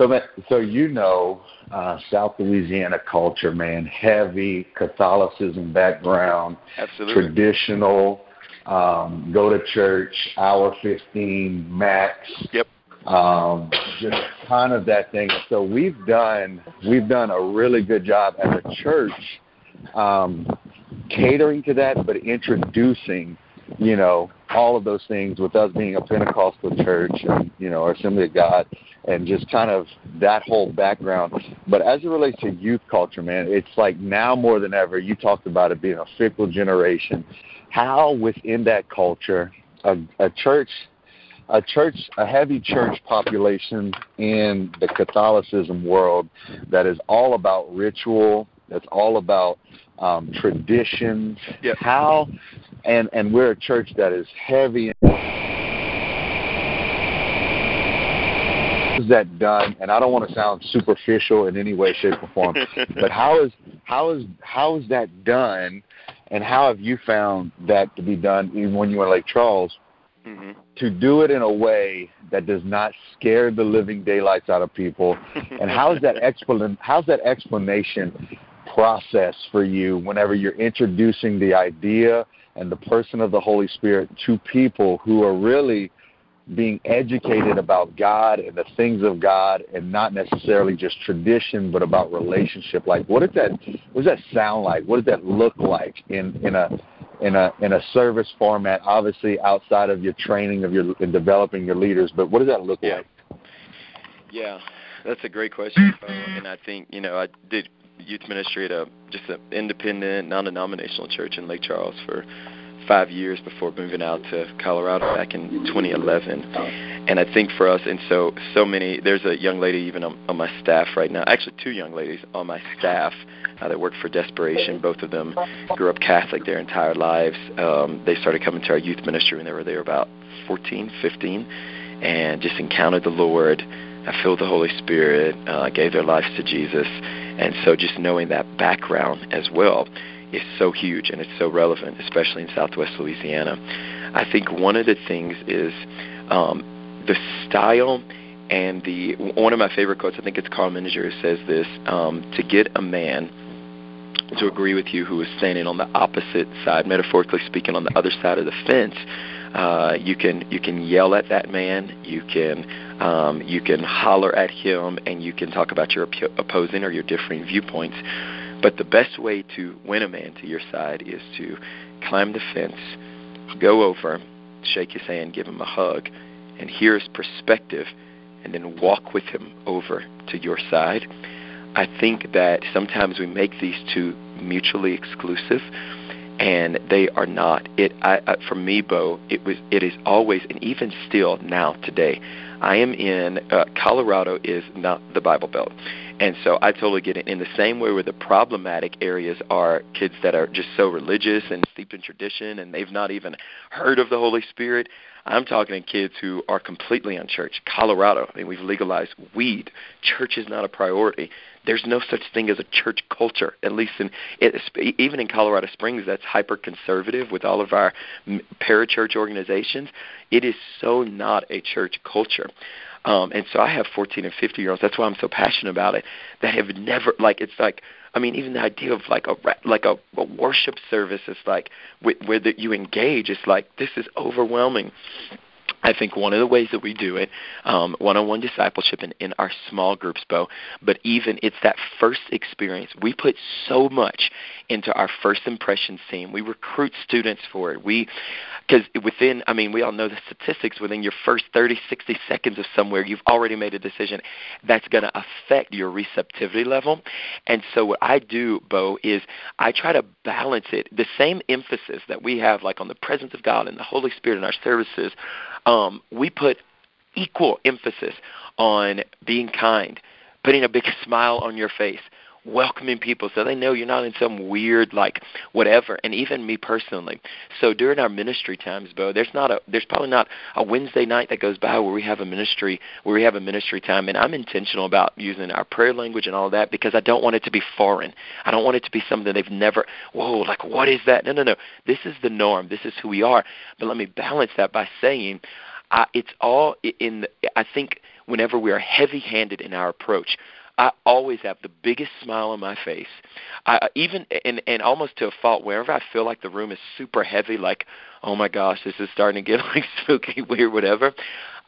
So, so you know, uh, South Louisiana culture, man, heavy Catholicism background, Absolutely. traditional, um, go to church, hour fifteen max. Yep. Um, just kind of that thing. So we've done we've done a really good job as a church, um, catering to that, but introducing you know, all of those things with us being a Pentecostal church and, you know, Assembly of God and just kind of that whole background. But as it relates to youth culture, man, it's like now more than ever, you talked about it being a fickle generation. How within that culture, a, a church a church, a heavy church population in the Catholicism world that is all about ritual, that's all about um, traditions. Yep. How, and and we're a church that is heavy. Is that done? And I don't want to sound superficial in any way, shape, or form, but how is how is how is that done? And how have you found that to be done, even when you were Lake Charles? hmm to do it in a way that does not scare the living daylights out of people and how's that explan how's that explanation process for you whenever you're introducing the idea and the person of the Holy Spirit to people who are really being educated about God and the things of God and not necessarily just tradition but about relationship. Like what does that what does that sound like? What does that look like in in a in a in a service format obviously outside of your training of your in developing your leaders but what does that look Yeah. like? Yeah, that's a great question, And I think you know I did youth ministry at a just an independent, non-denominational church in Lake Charles for five years before moving out to Colorado back in 2011. And I think for us, and so so many, there's a young lady even on, on my staff right now. Actually, two young ladies on my staff uh, that work for Desperation. Both of them grew up Catholic their entire lives. Um, they started coming to our youth ministry when they were there about 14, 15, and just encountered the Lord. I filled the Holy Spirit, uh, gave their lives to Jesus, and so just knowing that background as well is so huge and it's so relevant, especially in Southwest Louisiana. I think one of the things is um, the style and the one of my favorite quotes. I think it's Karl Menninger who says this: um, "To get a man to agree with you who is standing on the opposite side, metaphorically speaking, on the other side of the fence, uh, you can you can yell at that man, you can um, you can holler at him, and you can talk about your oppo- opposing or your differing viewpoints. But the best way to win a man to your side is to climb the fence, go over, shake his hand, give him a hug, and hear his perspective, and then walk with him over to your side. I think that sometimes we make these two mutually exclusive, and they are not. It I, I, for me, Bo, it was it is always and even still now today. I am in uh, Colorado is not the Bible Belt, and so I totally get it. In the same way, where the problematic areas are kids that are just so religious and steeped in tradition, and they've not even heard of the Holy Spirit. I'm talking to kids who are completely unchurched. Colorado, I mean, we've legalized weed. Church is not a priority. There's no such thing as a church culture, at least in it, even in Colorado Springs, that's hyper conservative with all of our parachurch organizations. It is so not a church culture. Um, and so I have 14 and 50 year olds. That's why I'm so passionate about it. That have never like it's like I mean even the idea of like a like a, a worship service is like where, where that you engage. It's like this is overwhelming. I think one of the ways that we do it, um, one-on-one discipleship in, in our small groups, Bo, but even it's that first experience. We put so much into our first impressions team. We recruit students for it. We, because within, I mean, we all know the statistics. Within your first 30, 60 seconds of somewhere, you've already made a decision that's going to affect your receptivity level. And so what I do, Bo, is I try to balance it. The same emphasis that we have, like on the presence of God and the Holy Spirit in our services um, we put equal emphasis on being kind, putting a big smile on your face, welcoming people so they know you're not in some weird like whatever. And even me personally. So during our ministry times bo there's not a there's probably not a wednesday night that goes by where we have a ministry where we have a ministry time. And i'm intentional about using our prayer language and all that because i don't want it to be foreign. I don't want it to be something they've never whoa like what is that? No no no. This is the norm. This is who we are. But let me balance that by saying uh, it's all in i think whenever we are heavy handed in our approach I always have the biggest smile on my face. I even and and almost to a fault wherever I feel like the room is super heavy, like oh my gosh, this is starting to get like spooky, weird, whatever.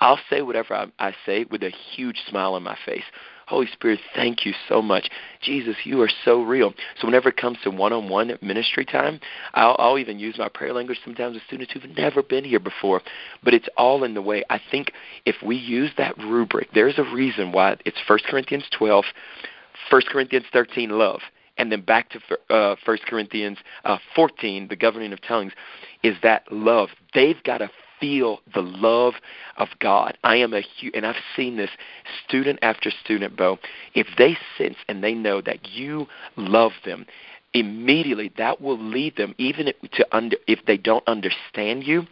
I'll say whatever I, I say with a huge smile on my face. Holy Spirit, thank you so much. Jesus, you are so real. So whenever it comes to one-on-one ministry time, I'll, I'll even use my prayer language sometimes with students who've never been here before. But it's all in the way. I think if we use that rubric, there's a reason why it's 1 Corinthians 12, 1 Corinthians 13, love and then back to uh, 1 Corinthians uh, 14, the governing of tongues, is that love. They've got to feel the love of God. I am a huge, and I've seen this student after student, Bo. If they sense and they know that you love them, immediately that will lead them, even to under, if they don't understand you,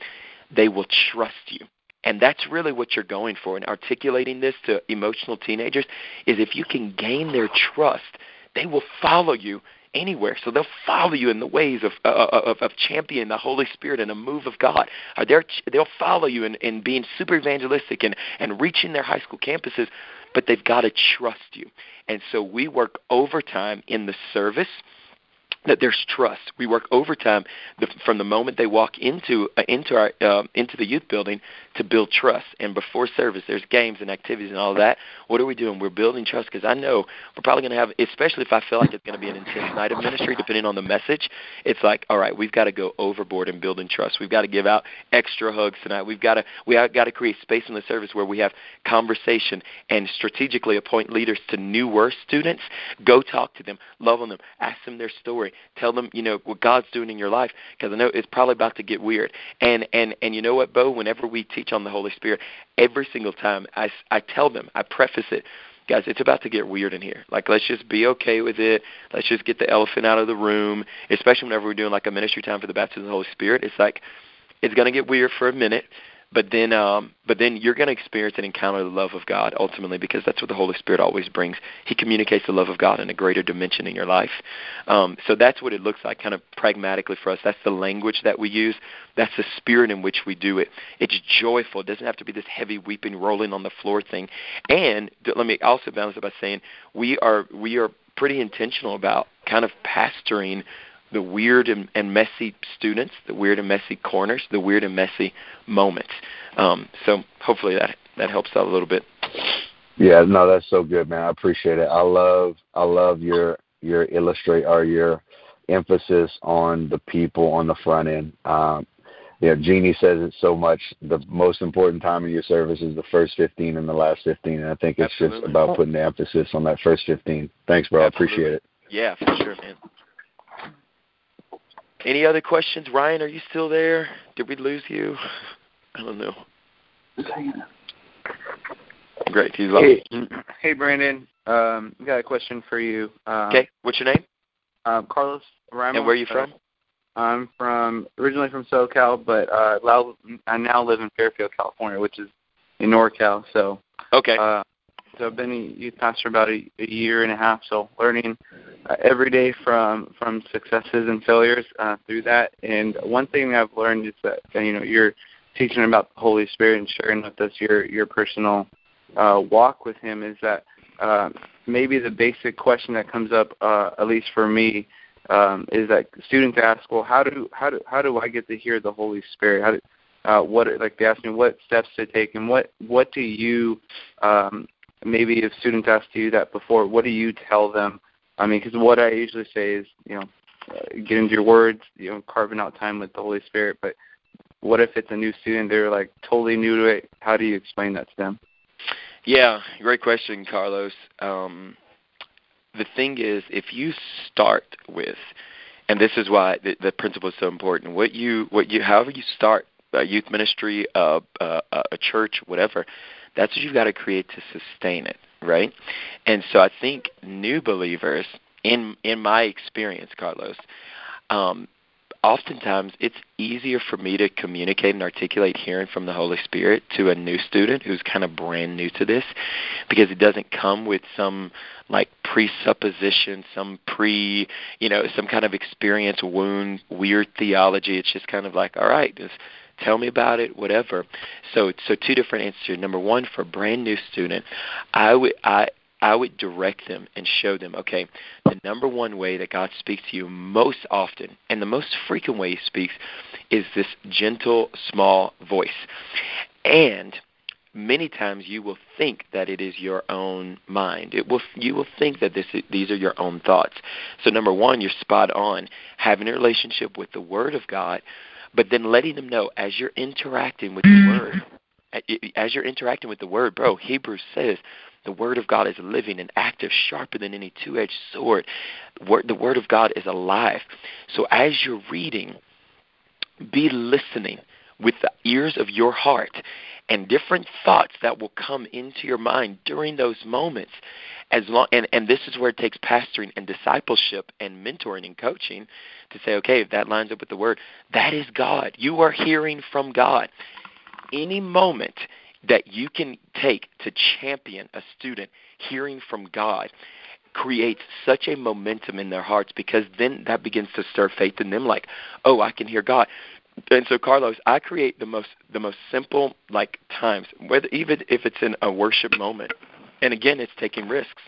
they will trust you. And that's really what you're going for in articulating this to emotional teenagers is if you can gain their trust, they will follow you anywhere. So they'll follow you in the ways of uh, of, of championing the Holy Spirit and a move of God. Uh, they're, they'll follow you in, in being super evangelistic and, and reaching their high school campuses, but they've got to trust you. And so we work overtime in the service that there's trust. We work overtime the, from the moment they walk into uh, into our uh, into the youth building to build trust. And before service, there's games and activities and all that. What are we doing? We're building trust because I know we're probably going to have, especially if I feel like it's going to be an intense night of ministry, depending on the message. It's like, all right, we've got to go overboard in building trust. We've got to give out extra hugs tonight. We've got to we have got to create space in the service where we have conversation and strategically appoint leaders to newer students. Go talk to them, love on them, ask them their story, tell them you know what God's doing in your life because I know it's probably about to get weird. And and and you know what, Bo? Whenever we teach on the Holy Spirit, every single time I I tell them, I preface it guys, it's about to get weird in here. Like, let's just be okay with it. Let's just get the elephant out of the room, especially whenever we're doing like a ministry time for the baptism of the Holy Spirit. It's like, it's going to get weird for a minute, but then um but then you're going to experience and encounter the love of God ultimately because that's what the Holy Spirit always brings. He communicates the love of God in a greater dimension in your life. Um so that's what it looks like kind of pragmatically for us. That's the language that we use. That's the spirit in which we do it. It's joyful. It doesn't have to be this heavy weeping rolling on the floor thing. And let me also balance it by saying we are we are pretty intentional about kind of pastoring the weird and, and messy students, the weird and messy corners, the weird and messy moments. Um, so hopefully that that helps out a little bit. Yeah, no, that's so good, man. I appreciate it. I love I love your your illustrate or your emphasis on the people on the front end. Um, yeah, Jeannie says it so much. The most important time in your service is the first 15 and the last 15. And I think it's Absolutely. just about putting the emphasis on that first 15. Thanks, bro. Absolutely. I appreciate it. Yeah, for sure, man. Any other questions? Ryan, are you still there? Did we lose you? I don't know. Great. He's on. Hey, hey, Brandon. Um, got a question for you. Um, Okay. What's your name? Um, Carlos Ramos. And where are you uh, from? I'm from originally from SoCal, but uh, I now live in Fairfield, California, which is in NorCal. So, Okay. uh, so I've been a youth pastor about a, a year and a half. So learning uh, every day from from successes and failures uh, through that. And one thing I've learned is that you know you're teaching about the Holy Spirit and sharing with us your your personal uh, walk with Him. Is that uh, maybe the basic question that comes up, uh, at least for me, um, is that students ask, well, how do how do how do I get to hear the Holy Spirit? How do, uh, what like they ask me what steps to take, and what what do you um, maybe if students ask you that before, what do you tell them? I mean, because what I usually say is, you know, uh, get into your words, you know, carving out time with the Holy Spirit. But what if it's a new student? They're like totally new to it. How do you explain that to them? Yeah, great question, Carlos. Um, the thing is, if you start with, and this is why the, the principle is so important. What you, what you, however you start a youth ministry, uh, uh, a church, whatever, that's what you've got to create to sustain it, right? And so I think new believers in in my experience, Carlos, um, oftentimes it's easier for me to communicate and articulate hearing from the Holy Spirit to a new student who's kind of brand new to this because it doesn't come with some like presupposition, some pre, you know, some kind of experience wound, weird theology. It's just kind of like, all right, just tell me about it, whatever. So, so two different answers. Number one, for a brand new student, I would, I, I would direct them and show them, okay, the number one way that God speaks to you most often and the most frequent way He speaks is this gentle, small voice. And many times you will think that it is your own mind. It will you will think that this these are your own thoughts. So number 1, you're spot on having a relationship with the word of God, but then letting them know as you're interacting with the mm-hmm. word as you're interacting with the word, bro, Hebrews says the Word of God is living and active, sharper than any two edged sword. The Word of God is alive. So as you're reading, be listening with the ears of your heart and different thoughts that will come into your mind during those moments as long and, and this is where it takes pastoring and discipleship and mentoring and coaching to say okay if that lines up with the word that is god. You are hearing from god. Any moment that you can take to champion a student hearing from God creates such a momentum in their hearts because then that begins to stir faith in them like oh i can hear god. And so carlos i create the most the most simple like times whether even if it's in a worship moment and again it's taking risks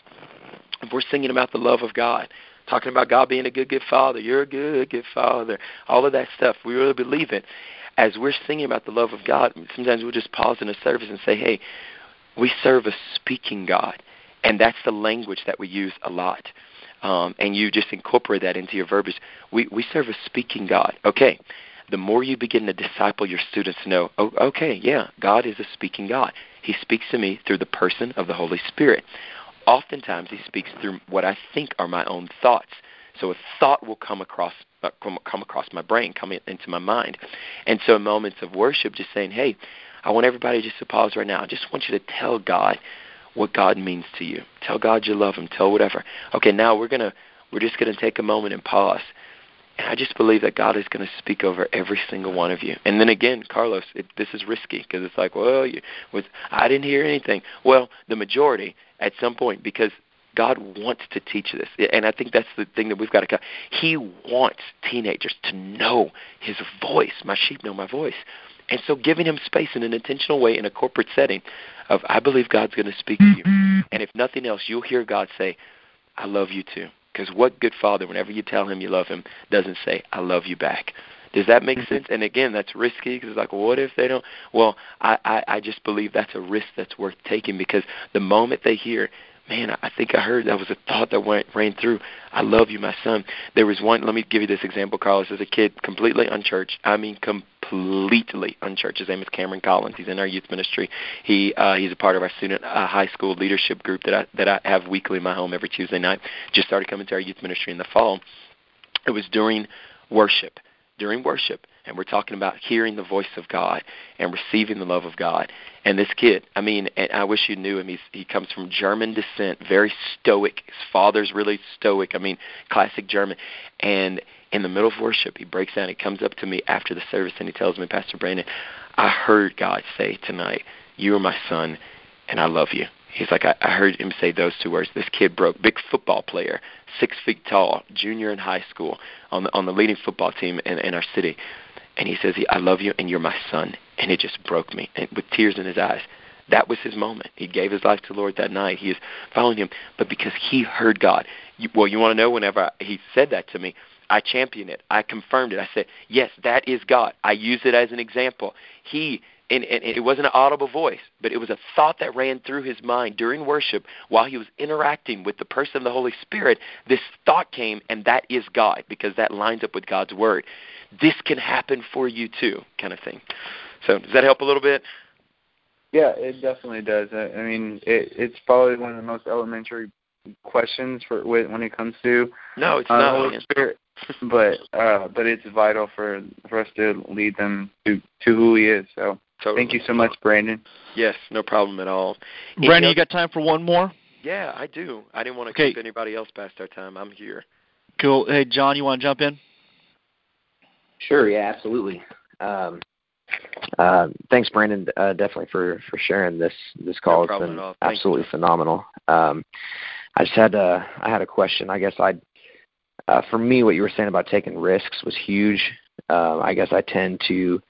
if we're singing about the love of god talking about god being a good good father you're a good good father all of that stuff we really believe it as we're singing about the love of God, sometimes we'll just pause in a service and say, hey, we serve a speaking God. And that's the language that we use a lot. Um, and you just incorporate that into your verbiage. We, we serve a speaking God. Okay. The more you begin to disciple your students to know, oh, okay, yeah, God is a speaking God. He speaks to me through the person of the Holy Spirit. Oftentimes, He speaks through what I think are my own thoughts. So a thought will come across uh, come, come across my brain, come into my mind. And so in moments of worship, just saying, hey, I want everybody just to pause right now. I just want you to tell God what God means to you. Tell God you love Him. Tell whatever. Okay, now we're gonna we're just gonna take a moment and pause. I just believe that God is going to speak over every single one of you. And then again, Carlos, it, this is risky because it's like, well, you, was, I didn't hear anything. Well, the majority at some point, because God wants to teach this. And I think that's the thing that we've got to He wants teenagers to know his voice. My sheep know my voice. And so giving him space in an intentional way in a corporate setting of I believe God's going to speak to you. And if nothing else, you'll hear God say, I love you too. Because what good father, whenever you tell him you love him, doesn't say, I love you back? Does that make mm-hmm. sense? And again, that's risky because it's like, what if they don't? Well, I, I, I just believe that's a risk that's worth taking because the moment they hear man, I think I heard that was a thought that went ran through. I love you, my son. There was one. Let me give you this example, Carlos. As a kid, completely unchurched. I mean, completely unchurched. His name is Cameron Collins. He's in our youth ministry. He uh, he's a part of our student uh, high school leadership group that I that I have weekly in my home every Tuesday night. Just started coming to our youth ministry in the fall. It was during worship. During worship, and we're talking about hearing the voice of God and receiving the love of God. And this kid, I mean, I wish you knew him. He's, he comes from German descent, very stoic. His father's really stoic. I mean, classic German. And in the middle of worship, he breaks down. He comes up to me after the service and he tells me, Pastor Brandon, I heard God say tonight, "You are my son, and I love you." He's like, I, I heard him say those two words. This kid broke, big football player, six feet tall, junior in high school, on the on the leading football team in, in our city and he says, "I love you, and you're my son." And it just broke me, and with tears in his eyes. That was his moment. He gave his life to the Lord that night. He is following Him, but because he heard God. You, well, you want to know? Whenever he said that to me, I championed it. I confirmed it. I said, "Yes, that is God." I use it as an example. He and, and it wasn't an audible voice, but it was a thought that ran through his mind during worship while he was interacting with the person of the Holy Spirit. This thought came, and that is God because that lines up with God's word this can happen for you too, kind of thing. So does that help a little bit? Yeah, it definitely does. I, I mean, it, it's probably one of the most elementary questions for when it comes to no, it's uh, not. Holy Spirit, but uh, but it's vital for for us to lead them to to who He is. So totally. thank you so much, Brandon. Yes, no problem at all. Brandon, you got time for one more? Yeah, I do. I didn't want to Okay. keep anybody else past our time. I'm here. Cool. Hey, John, you want to jump in? Sure. Yeah. Absolutely. Um, uh, thanks, Brandon. Uh, definitely for for sharing this this call. No it's problem been at all. Thank absolutely phenomenal. Um, I just had a I had a question. I guess I, uh, for me, what you were saying about taking risks was huge. Um, I guess I tend to,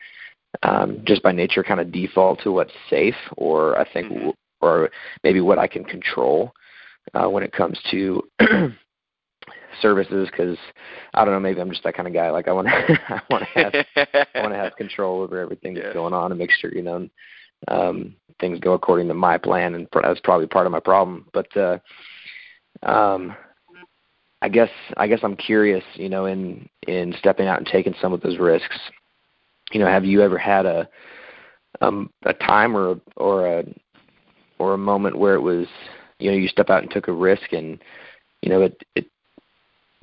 um, just by nature, kind of default to what's safe, or I think, Mhm. or maybe what I can control uh, when it comes to services. Because I don't know, maybe I'm just that kind of guy. Like I want to, I want to have I want to have control over everything that's going on and make sure you know um, things go according to my plan, and pr- that's probably part of my problem. But uh, um, I guess I guess I'm curious, you know, in in stepping out and taking some of those risks. You know, have you ever had a um, a time or or a or a moment where it was you know you step out and took a risk and you know it it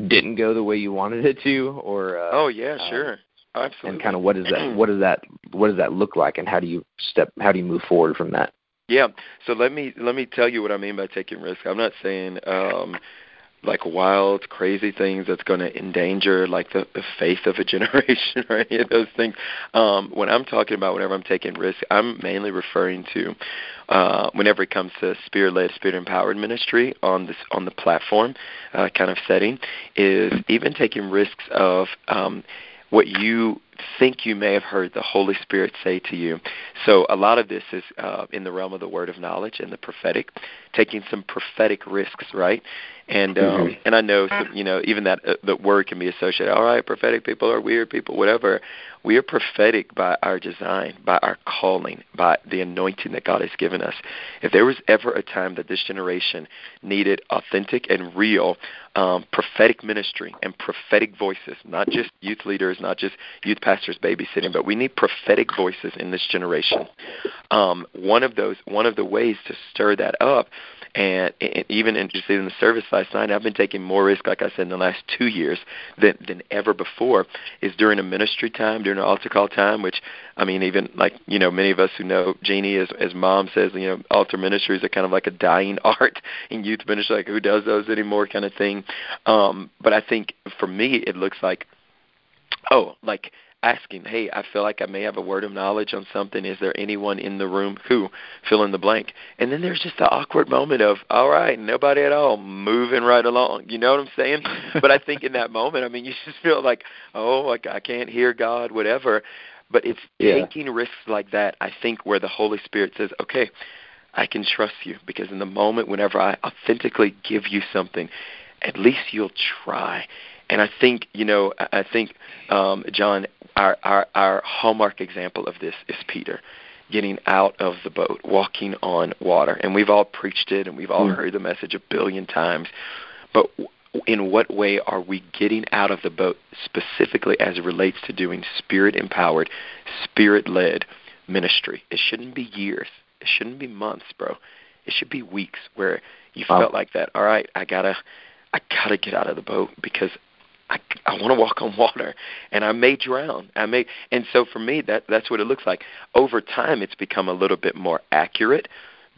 didn't go the way you wanted it to or uh, oh yeah, um, sure. Absolutely. and kind of what does that what does that what does that look like and how do you step how do you move forward from that Yeah. So let me let me tell you what I mean by taking risk. I'm not saying um like wild, crazy things that's going to endanger like the, the faith of a generation or any of those things. Um, when I'm talking about whenever I'm taking risks, I'm mainly referring to uh, whenever it comes to spirit-led, spirit-empowered ministry on this on the platform uh, kind of setting, is even taking risks of um, what you think you may have heard the Holy Spirit say to you. So a lot of this is uh, in the realm of the word of knowledge and the prophetic, taking some prophetic risks, right? And um, Mhm. and I know some, you know even that uh, the word can be associated. All right, prophetic people are weird people, whatever. We are prophetic by our design, by our calling, by the anointing that God has given us. If there was ever a time that this generation needed authentic and real um, prophetic ministry and prophetic voices, not just youth leaders, not just youth pastors babysitting, but we need prophetic voices in this generation. Um, one of those, one of the ways to stir that up, and, and even in just in the service last night, I've been taking more risk, like I said, in the last two years than than ever before. Is during a ministry time, during an altar call time, which I mean, even like you know, many of us who know Jeannie, as as mom says, you know, altar ministries are kind of like a dying art in youth ministry. Like who does those anymore, kind of thing. Um, but I think for me, it looks like, oh, like asking, hey, I feel like I may have a word of knowledge on something. Is there anyone in the room who fill in the blank? And then there's just the awkward moment of, all right, nobody at all, moving right along. You know what I'm saying? but I think in that moment, I mean, you just feel like, oh, like I can't hear God, whatever. But it's Yeah. taking risks like that, I think, where the Holy Spirit says, okay, I can trust you because in the moment whenever I authentically give you something, at least you'll try. And I think, you know, I think, um, John, our, our, our hallmark example of this is Peter getting out of the boat, walking on water. And we've all preached it and we've all Mm. heard the message a billion times. But in what way are we getting out of the boat specifically as it relates to doing spirit empowered, spirit led ministry? It shouldn't be years. It shouldn't be months, bro. It should be weeks where you Wow. felt like that. All right, I gotta, I gotta get out of the boat because I, I want to walk on water, and I may drown. I may, and so for me, that that's what it looks like. Over time, it's become a little bit more accurate,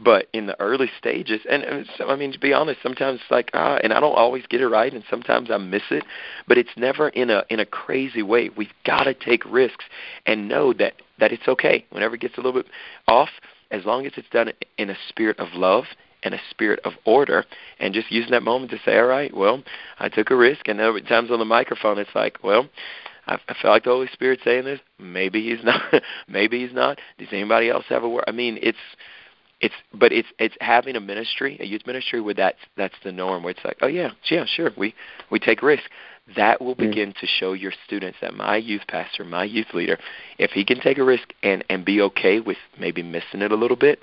but in the early stages, and, and so, I mean, to be honest, sometimes it's like ah, and I don't always get it right, and sometimes I miss it, but it's never in a in a crazy way. We've got to take risks and know that that it's okay whenever it gets a little bit off, as long as it's done in a spirit of love and a spirit of order, and just using that moment to say, all right, well, I took a risk, and were times on the microphone, it's like, well, I, I feel like the Holy Spirit saying this. Maybe he's not. maybe he's not. Does anybody else have a word? I mean, it's it's but it's it's having a ministry, a youth ministry, where that's that's the norm. Where it's like, oh yeah, yeah, sure, we we take risk. That will Mm. begin to show your students that my youth pastor, my youth leader, if he can take a risk and and be okay with maybe missing it a little bit,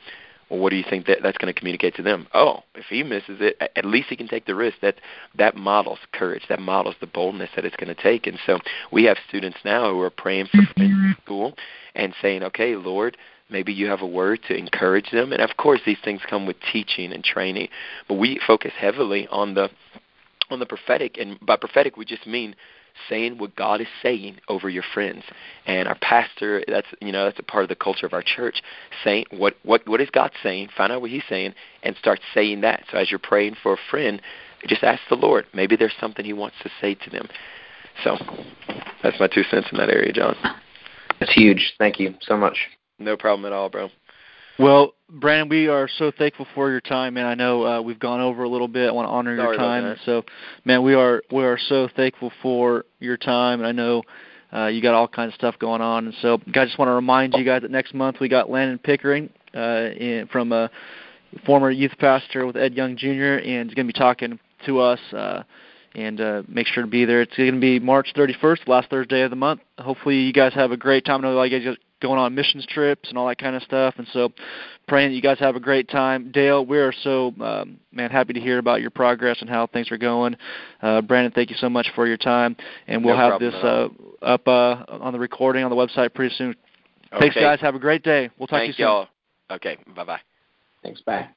well, what do you think that that's going to communicate to them? Oh, if he misses it, at least he can take the risk. That that models courage. That models the boldness that it's going to take. And so we have students now who are praying for mm-hmm. friends in school and saying, okay, Lord, maybe you have a word to encourage them. And of course, these things come with teaching and training, but we focus heavily on the on the prophetic. And by prophetic, we just mean saying what God is saying over your friends. And our pastor, that's you know, that's a part of the culture of our church, saying what what what is God saying, find out what he's saying and start saying that. So as you're praying for a friend, just ask the Lord. Maybe there's something he wants to say to them. So that's my two cents in that area, John. That's huge. Thank you so much. No problem at all, bro. Well, Brandon, we are so thankful for your time, and I know uh, we've gone over a little bit. I want to honor Sorry your time, so man, we are we are so thankful for your time, and I know uh, you got all kinds of stuff going on, and so I just want to remind you guys that next month we got Landon Pickering uh, in, from a former youth pastor with Ed Young Jr. and he's going to be talking to us. Uh, and uh, make sure to be there. It's going to be March 31st, last Thursday of the month. Hopefully, you guys have a great time. I know you guys going on missions trips and all that kind of stuff. And so, praying that you guys have a great time. Dale, we are so um, man happy to hear about your progress and how things are going. Uh, Brandon, thank you so much for your time, and we'll No have problem this uh, up uh, on the recording on the website pretty soon. Thanks, guys. Have a great day. We'll talk Thank to you soon. y'all. Okay, bye bye. Thanks. Bye.